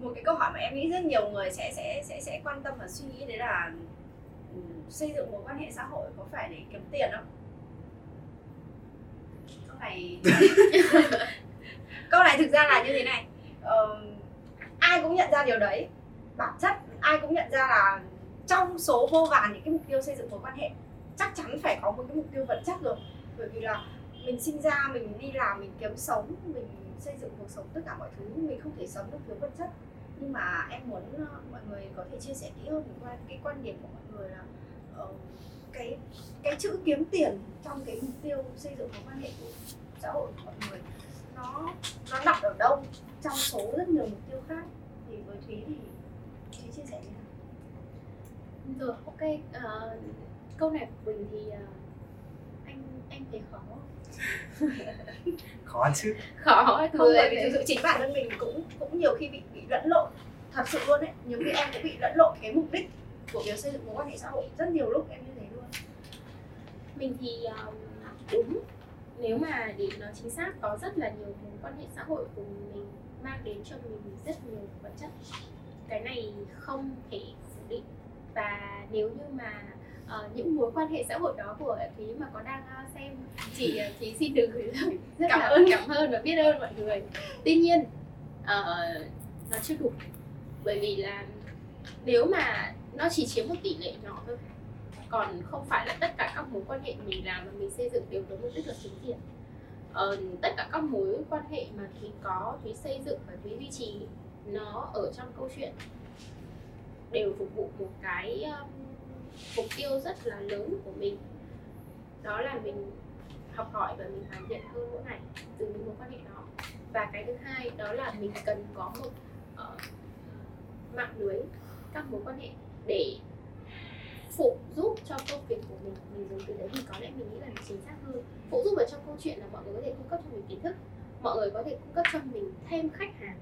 một cái câu hỏi mà em nghĩ rất nhiều người sẽ sẽ sẽ sẽ quan tâm và suy nghĩ đấy là ừ, xây dựng một quan hệ xã hội có phải để kiếm tiền không? Câu này câu này thực ra là như thế này. Uh, ai cũng nhận ra điều đấy. Bản chất ai cũng nhận ra là trong số vô vàn những cái mục tiêu xây dựng mối quan hệ chắc chắn phải có một cái mục tiêu vật chất rồi. Bởi vì là mình sinh ra mình đi làm mình kiếm sống mình xây dựng cuộc sống tất cả mọi thứ. Mình không thể sống được thiếu vật chất. Nhưng mà em muốn ờ, mọi người có thể chia sẻ kỹ hơn về cái quan điểm của mọi người là uh, cái cái chữ kiếm tiền trong cái mục tiêu xây dựng mối quan hệ của xã hội của mọi người nó nó đặt ở đâu trong số rất nhiều mục tiêu khác? Thì với thúy thì thúy chia sẻ như nào rồi ok uh, câu này của mình thì uh, anh anh thấy khó khó chứ. Khó không bởi vì thực sự chính bản thân mình cũng cũng nhiều khi bị bị lẫn lộn thật sự luôn đấy nhiều khi em cũng bị lẫn lộn cái mục đích của việc xây dựng mối quan hệ xã hội rất nhiều lúc em như thế luôn. Mình thì um, đúng nếu mà để nói chính xác có rất là nhiều mối quan hệ xã hội của mình mang đến cho mình rất nhiều vật chất. Cái này không thể phủ định. Và nếu như mà uh, những mối quan hệ xã hội đó của thúy mà có đang uh, xem uh, thúy xin được gửi lời rất cảm là ơn. cảm ơn và biết ơn mọi người tuy nhiên uh, nó chưa đủ bởi vì là nếu mà nó chỉ chiếm một tỷ lệ nhỏ thôi còn không phải là tất cả các mối quan hệ mình làm và mình xây dựng đều với mục đích là kiếm tiền ờ, tất cả các mối quan hệ mà thúy có thúy xây dựng và thúy duy trì nó ở trong câu chuyện đều phục vụ một cái um, mục tiêu rất là lớn của mình. Đó là mình học hỏi và mình hoàn thiện hơn mỗi ngày từ những mối quan hệ đó. Và cái thứ hai đó là mình cần có một uh, mạng lưới các mối quan hệ để phụ giúp cho công việc của mình. Mình dùng từ đấy thì có lẽ mình nghĩ là chính xác hơn. Phụ giúp ở trong câu chuyện là mọi người có thể cung cấp cho mình kiến thức mọi người có thể cung cấp cho mình thêm khách hàng.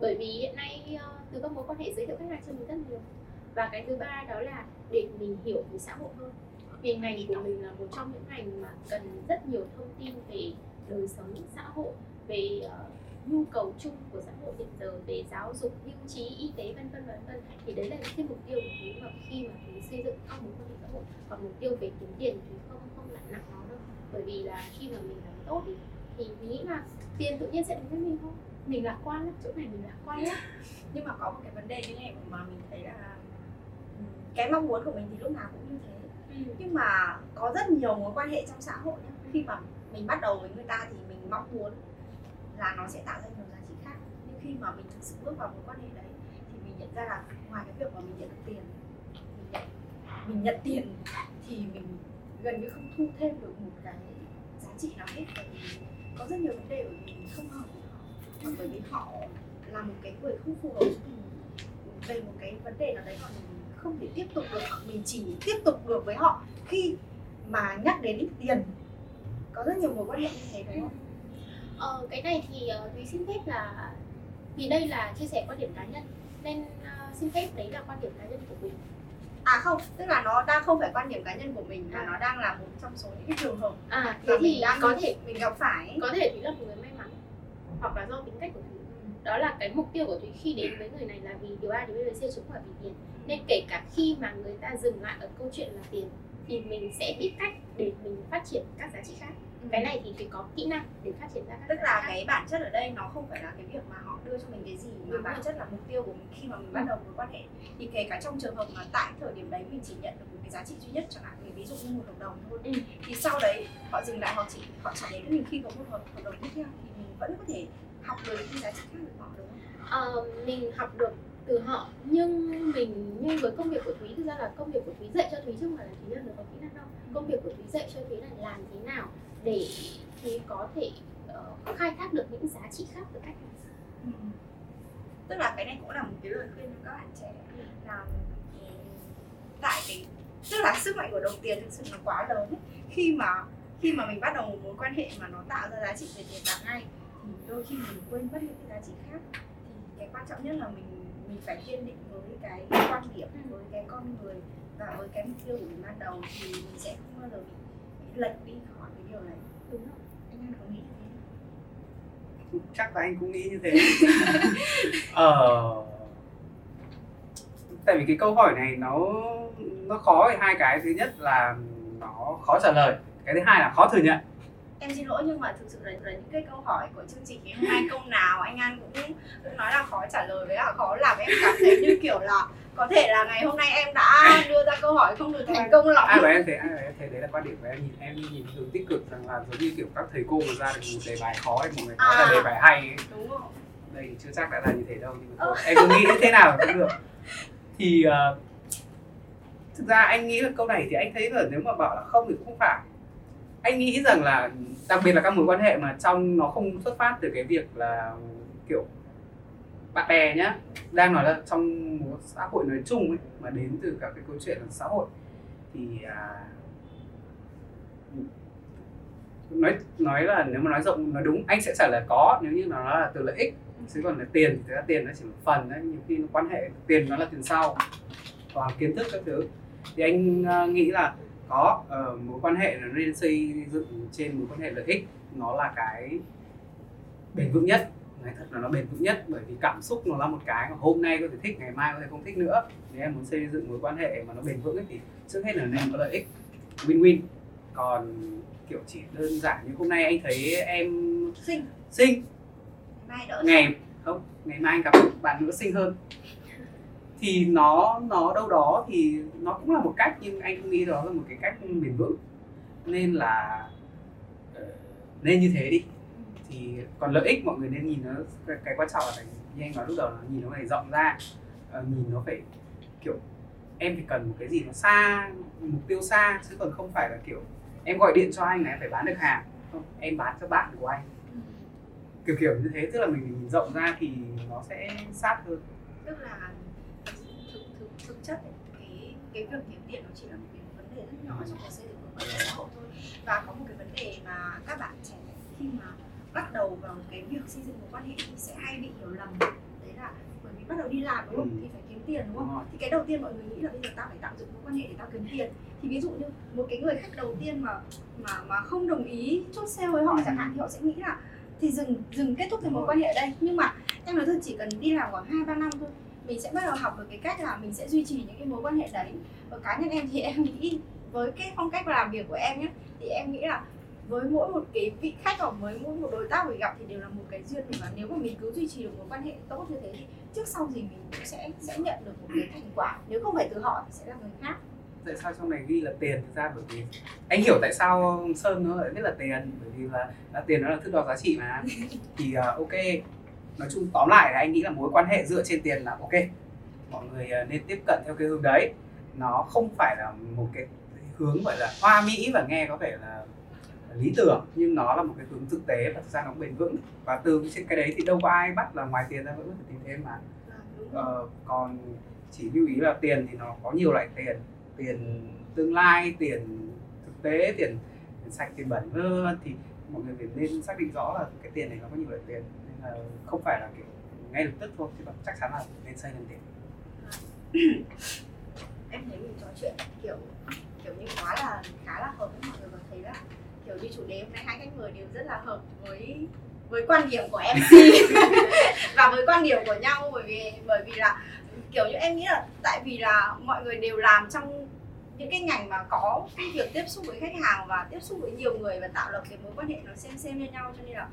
Bởi vì hiện nay uh, từ các mối quan hệ giới thiệu khách hàng cho mình rất nhiều và cái thứ ba đó là để mình hiểu về xã hội hơn. Vì ngành của mình là một trong những ngành mà cần rất nhiều thông tin về đời sống xã hội về uh, nhu cầu chung của xã hội hiện giờ về giáo dục hưu trí y tế vân vân vân vân. Thì đấy là những cái mục tiêu của thúy mà khi mà thúy xây dựng các mối quan hệ xã hội còn mục tiêu về kiếm tiền thì không không lại nặng nó đâu. Bởi vì là khi mà mình làm tốt ý, thì mình nghĩ là tiền tự nhiên sẽ đến với mình thôi mình lạc quan lắm chỗ này mình lạc quan lắm. Nhưng mà có một cái vấn đề như này mà mình thấy là cái mong muốn của mình thì lúc nào cũng như thế. Ừ. nhưng mà có rất nhiều mối quan hệ trong xã hội nhá. khi mà mình bắt đầu với người ta thì mình mong muốn là nó sẽ tạo ra nhiều giá trị khác. Nhưng khi mà mình thực sự bước vào mối quan hệ đấy thì mình nhận ra là ngoài cái việc mà mình nhận được tiền mình nhận, mình nhận tiền thì mình gần như không thu thêm được một cái giá trị nào hết. Bởi vì có rất nhiều vấn đề bởi vì mình không hợp với họ bởi vì họ là một cái người không phù hợp với mình. Về một cái vấn đề nào đấy mà mình không thể tiếp tục được mình chỉ tiếp tục được với họ khi mà nhắc đến tiền có rất nhiều mối quan hệ như thế đúng không? Ờ, cái này thì Thúy xin phép là vì đây là chia sẻ quan điểm cá nhân nên uh, xin phép đấy là quan điểm cá nhân của mình à không tức là nó đang không phải quan điểm cá nhân của mình mà à. nó đang là một trong số những cái trường hợp à thế thì đang có thể mình gặp phải có thể Thúy là một người may mắn hoặc là do tính cách của Thúy đó là cái mục tiêu của Thúy khi đến với người này là vì điều A điều B C chứ không phải vì tiền. Nên kể cả khi mà người ta dừng lại ở câu chuyện là tiền thì mình sẽ biết cách để mình phát triển các giá trị khác. Cái này thì phải có kỹ năng để phát triển ra các tức là cái bản chất ở đây nó không phải là cái việc mà họ đưa cho mình cái gì mà Đúng bản rồi. chất là mục tiêu của mình khi mà mình bắt đầu mối quan hệ. Thì kể cả trong trường hợp mà tại thời điểm đấy mình chỉ nhận được một cái giá trị duy nhất chẳng hạn mình ví dụ như một hợp đồng thôi ừ. thì sau đấy họ dừng lại họ chỉ họ chỉ đến với mình khi có một hợp, hợp đồng tiếp theo thì mình vẫn có thể học được những giá trị khác của họ đúng không? Ờ, mình học được từ họ nhưng mình như với công việc của thúy thực ra là công việc của thúy dạy cho thúy chứ không phải là thúy là người có kỹ năng đâu công việc của thúy dạy cho thúy là làm thế nào để thúy có thể uh, khai thác được những giá trị khác từ cách này ừ. tức là cái này cũng là một cái lời khuyên cho các bạn trẻ là tại cái tức là sức mạnh của đồng tiền thực sự nó quá lớn ấy. khi mà khi mà mình bắt đầu một mối quan hệ mà nó tạo ra giá trị về tiền bạc ngay thì đôi khi mình quên mất những cái giá trị khác. Thì cái quan trọng nhất là mình mình phải kiên định với cái quan điểm ừ. với cái con người và với cái mục tiêu của mình ban đầu thì mình sẽ không bao giờ bị, bị lệch đi khỏi cái điều này. Đúng không? Anh An có nghĩ như thế chắc là anh cũng nghĩ như thế. Ờ tại vì cái câu hỏi này nó nó khó về hai cái. Thứ nhất là nó khó trả lời cái thứ hai là khó thừa nhận em xin lỗi nhưng mà thực sự là, là những cái câu hỏi của chương trình ngày hôm nay câu nào anh An cũng, cũng nói là khó trả lời với cả khó làm. Em cảm thấy như kiểu là có thể là ngày hôm nay em đã đưa ra câu hỏi không được thành công lắm. Ai bảo em thấy ai bảo em thấy đấy là quan điểm của em. Nhìn em nhìn hướng tích cực rằng là giống như kiểu các thầy cô mà ra được một đề bài khó hay một người nói à, là đề bài hay ấy. đúng rồi. Đây chưa chắc đã là như thế đâu nhưng mà thôi, em cứ nghĩ thế nào cũng được. Thì uh, thực ra anh nghĩ là câu này thì anh thấy là nếu mà bảo là không thì cũng không phải anh nghĩ rằng là đặc biệt là các mối quan hệ mà trong nó không xuất phát từ cái việc là kiểu bạn bè nhá đang nói là trong một xã hội nói chung ấy mà đến từ các cái câu chuyện là xã hội thì à, nói nói là nếu mà nói rộng nói đúng anh sẽ trả lời có nếu như nó là từ lợi ích chứ còn là tiền thì thực ra tiền nó chỉ một phần đấy nhiều khi nó quan hệ tiền nó là tiền sau và kiến thức các thứ. Thì anh uh, nghĩ là có uh, mối quan hệ nó nên xây dựng trên mối quan hệ lợi ích nó là cái bền vững nhất. Nói thật là nó bền vững nhất bởi vì cảm xúc nó là một cái mà hôm nay có thể thích ngày mai có thể không thích nữa. Nếu em muốn xây dựng mối quan hệ mà nó bền vững ấy, thì trước hết là nên có lợi ích win win còn kiểu chỉ đơn giản như hôm nay anh thấy em xinh. xinh. Mai đỡ ngày không ngày mai anh gặp bạn nữa xinh hơn thì nó nó đâu đó thì nó cũng là một cách nhưng anh không nghĩ đó là một cái cách bền vững. Nên là ờ, nên như thế đi. Thì còn lợi ích mọi người nên nhìn nó cái, cái quan trọng là phải như anh nói lúc đầu là nhìn nó phải rộng ra. Uh, nhìn nó phải kiểu em thì cần một cái gì nó xa mục tiêu xa chứ còn không phải là kiểu em gọi điện cho anh là em phải bán được hàng. Không em bán cho bạn của anh. Kiểu kiểu như thế tức là mình nhìn rộng ra thì nó sẽ sát hơn. Tức là thực chất ấy, cái cái việc kiếm tiền nó chỉ là một cái vấn đề rất nhỏ trong cái xây dựng của quan hệ xã hội thôi. Và có một cái vấn đề mà các bạn trẻ khi mà bắt đầu vào cái việc xây dựng mối quan hệ thì sẽ hay bị hiểu lầm. Đấy là bởi vì bắt đầu đi làm đúng không? Ừ. thì phải kiếm tiền đúng không? Thì cái đầu tiên mọi người nghĩ là bây giờ tao phải tạo dựng mối quan hệ để tao kiếm tiền. Thì ví dụ như một cái người khách đầu tiên mà mà mà không đồng ý chốt sale với họ chẳng hạn thì họ sẽ nghĩ là thì dừng dừng kết thúc cái mối quan hệ ở đây. Nhưng mà em nói thật chỉ cần đi làm khoảng hai ba năm thôi mình sẽ bắt đầu học được cái cách là mình sẽ duy trì những cái mối quan hệ đấy. Và cá nhân em thì em nghĩ với cái phong cách làm việc của em nhé thì em nghĩ là với mỗi một cái vị khách hoặc với mỗi một đối tác mình gặp thì đều là một cái duyên mình. Và nếu mà mình cứ duy trì được mối quan hệ tốt như thế thì trước sau gì mình cũng sẽ sẽ nhận được một cái thành quả. Nếu không phải từ họ thì sẽ là người khác. Tại sao trong này ghi là tiền thực ra? Bởi vì anh hiểu tại sao sơn nó lại viết là tiền bởi vì là, là tiền nó là thước đo giá trị mà. Thì uh, ok nói chung tóm lại là anh nghĩ là mối quan hệ dựa trên tiền là ok. Mọi người ờ, nên tiếp cận theo cái hướng đấy. Nó không phải là một cái hướng gọi là hoa mỹ và nghe có vẻ là lý tưởng nhưng nó là một cái hướng thực tế và thực ra nó bền vững. Và từ trên cái đấy thì đâu có ai bắt là ngoài tiền ra vẫn phải tìm thêm mà. Ờ, còn chỉ lưu ý là tiền thì nó có nhiều loại tiền. Tiền tương lai tiền thực tế tiền, tiền sạch tiền bẩn vân. Thì mọi người phải nên xác định rõ là cái tiền này nó có nhiều loại tiền không phải là kiểu ngay lập tức thôi chứ còn chắc chắn là nên xây lên tiền em thấy mình trò chuyện kiểu kiểu như quá là khá là hợp với mọi người và thấy là kiểu như chủ đề hôm nay hai khách mời đều rất là hợp với với quan điểm của MC và với quan điểm của nhau bởi vì bởi vì là kiểu như em nghĩ là tại vì là mọi người đều làm trong những cái ngành mà có cái việc tiếp xúc với khách hàng và tiếp xúc với nhiều người và tạo lập cái mối quan hệ nó xem xem như nhau cho nên là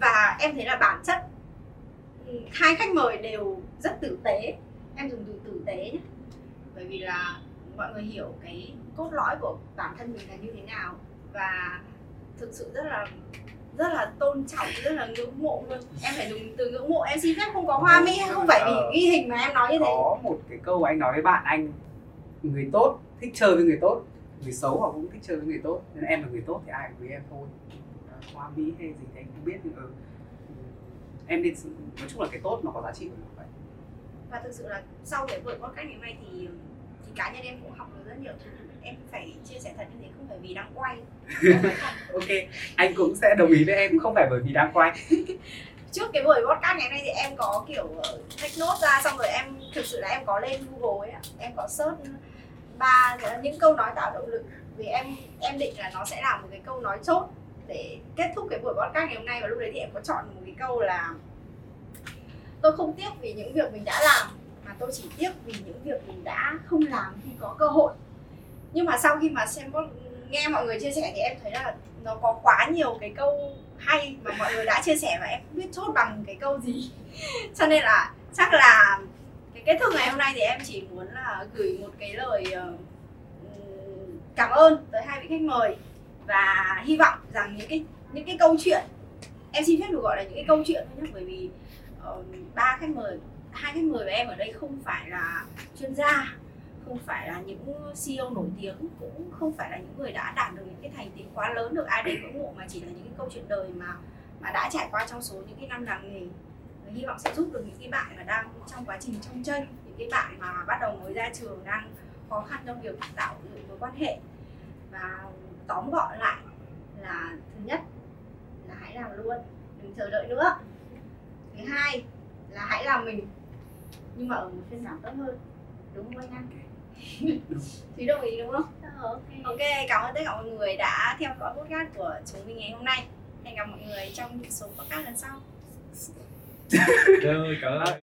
và em thấy là bản chất ừ, hai khách mời đều rất tử tế. Em dùng từ tử tế nhé. Bởi vì là mọi người hiểu cái cốt lõi của bản thân mình là như thế nào. Và thực sự rất là rất là tôn trọng rất là ngưỡng mộ luôn. Em phải dùng từ ngưỡng mộ em xin phép không có hoa mỹ hay không phải vì Ờ. ghi hình mà em nói như thế. Có một cái câu anh nói với bạn anh người tốt thích chơi với người tốt người xấu họ cũng thích chơi với người tốt. Nên em là người tốt thì ai cũng với em thôi hoa mỹ hay gì thì anh không biết nhưng ừ. em nên nói chung là cái tốt nó có giá trị của nó vậy. Và thực sự là sau cái buổi podcast ngày hôm nay thì thì cá nhân em cũng học được rất nhiều thứ. Em phải chia sẻ thật như thế không phải vì đang quay. Ok anh cũng sẽ đồng ý với em không phải bởi vì đang quay. Trước cái buổi podcast ngày hôm nay thì em có kiểu ờ, take note ra xong rồi em thực sự là em có lên google ấy em có search ba những câu nói tạo động lực. Vì em em định là nó sẽ là một cái câu nói chốt để kết thúc cái buổi podcast ngày hôm nay. Và lúc đấy thì em có chọn một cái câu là, tôi không tiếc vì những việc mình đã làm, mà tôi chỉ tiếc vì những việc mình đã không làm khi có cơ hội. Nhưng mà sau khi mà xem nghe mọi người chia sẻ thì em thấy là nó có quá nhiều cái câu hay mà mọi người đã chia sẻ và em không biết chốt bằng cái câu gì. Cho nên là chắc là cái kết thúc ngày hôm nay thì em chỉ muốn là gửi một cái lời ờ, cảm ơn tới hai vị khách mời và hy vọng rằng những cái những cái câu chuyện, em xin phép được gọi là những cái câu chuyện thôi nhé bởi vì ba ba khách mời, hai khách mời của em ở đây không phải là chuyên gia, không phải là những CEO nổi tiếng, cũng không phải là những người đã đạt được những cái thành tích quá lớn được ai đấy ngưỡng mộ, mà chỉ là những cái câu chuyện đời mà mà đã trải qua trong số những cái năm làm nghề Và hy vọng sẽ giúp được những cái bạn mà đang trong quá trình trong chân, những cái bạn mà bắt đầu mới ra trường đang khó khăn trong việc tạo dựng mối quan hệ. Và tóm gọn lại là thứ nhất là hãy làm luôn đừng chờ đợi nữa thứ hai là hãy làm mình nhưng mà ở một phiên bản tốt hơn đúng không anh An? Thúy đồng ý đúng không? ok Ok, cảm ơn tất cả mọi người đã theo dõi podcast của chúng mình ngày hôm nay. Hẹn gặp mọi người trong những số podcast lần sau. rồi cảm ơn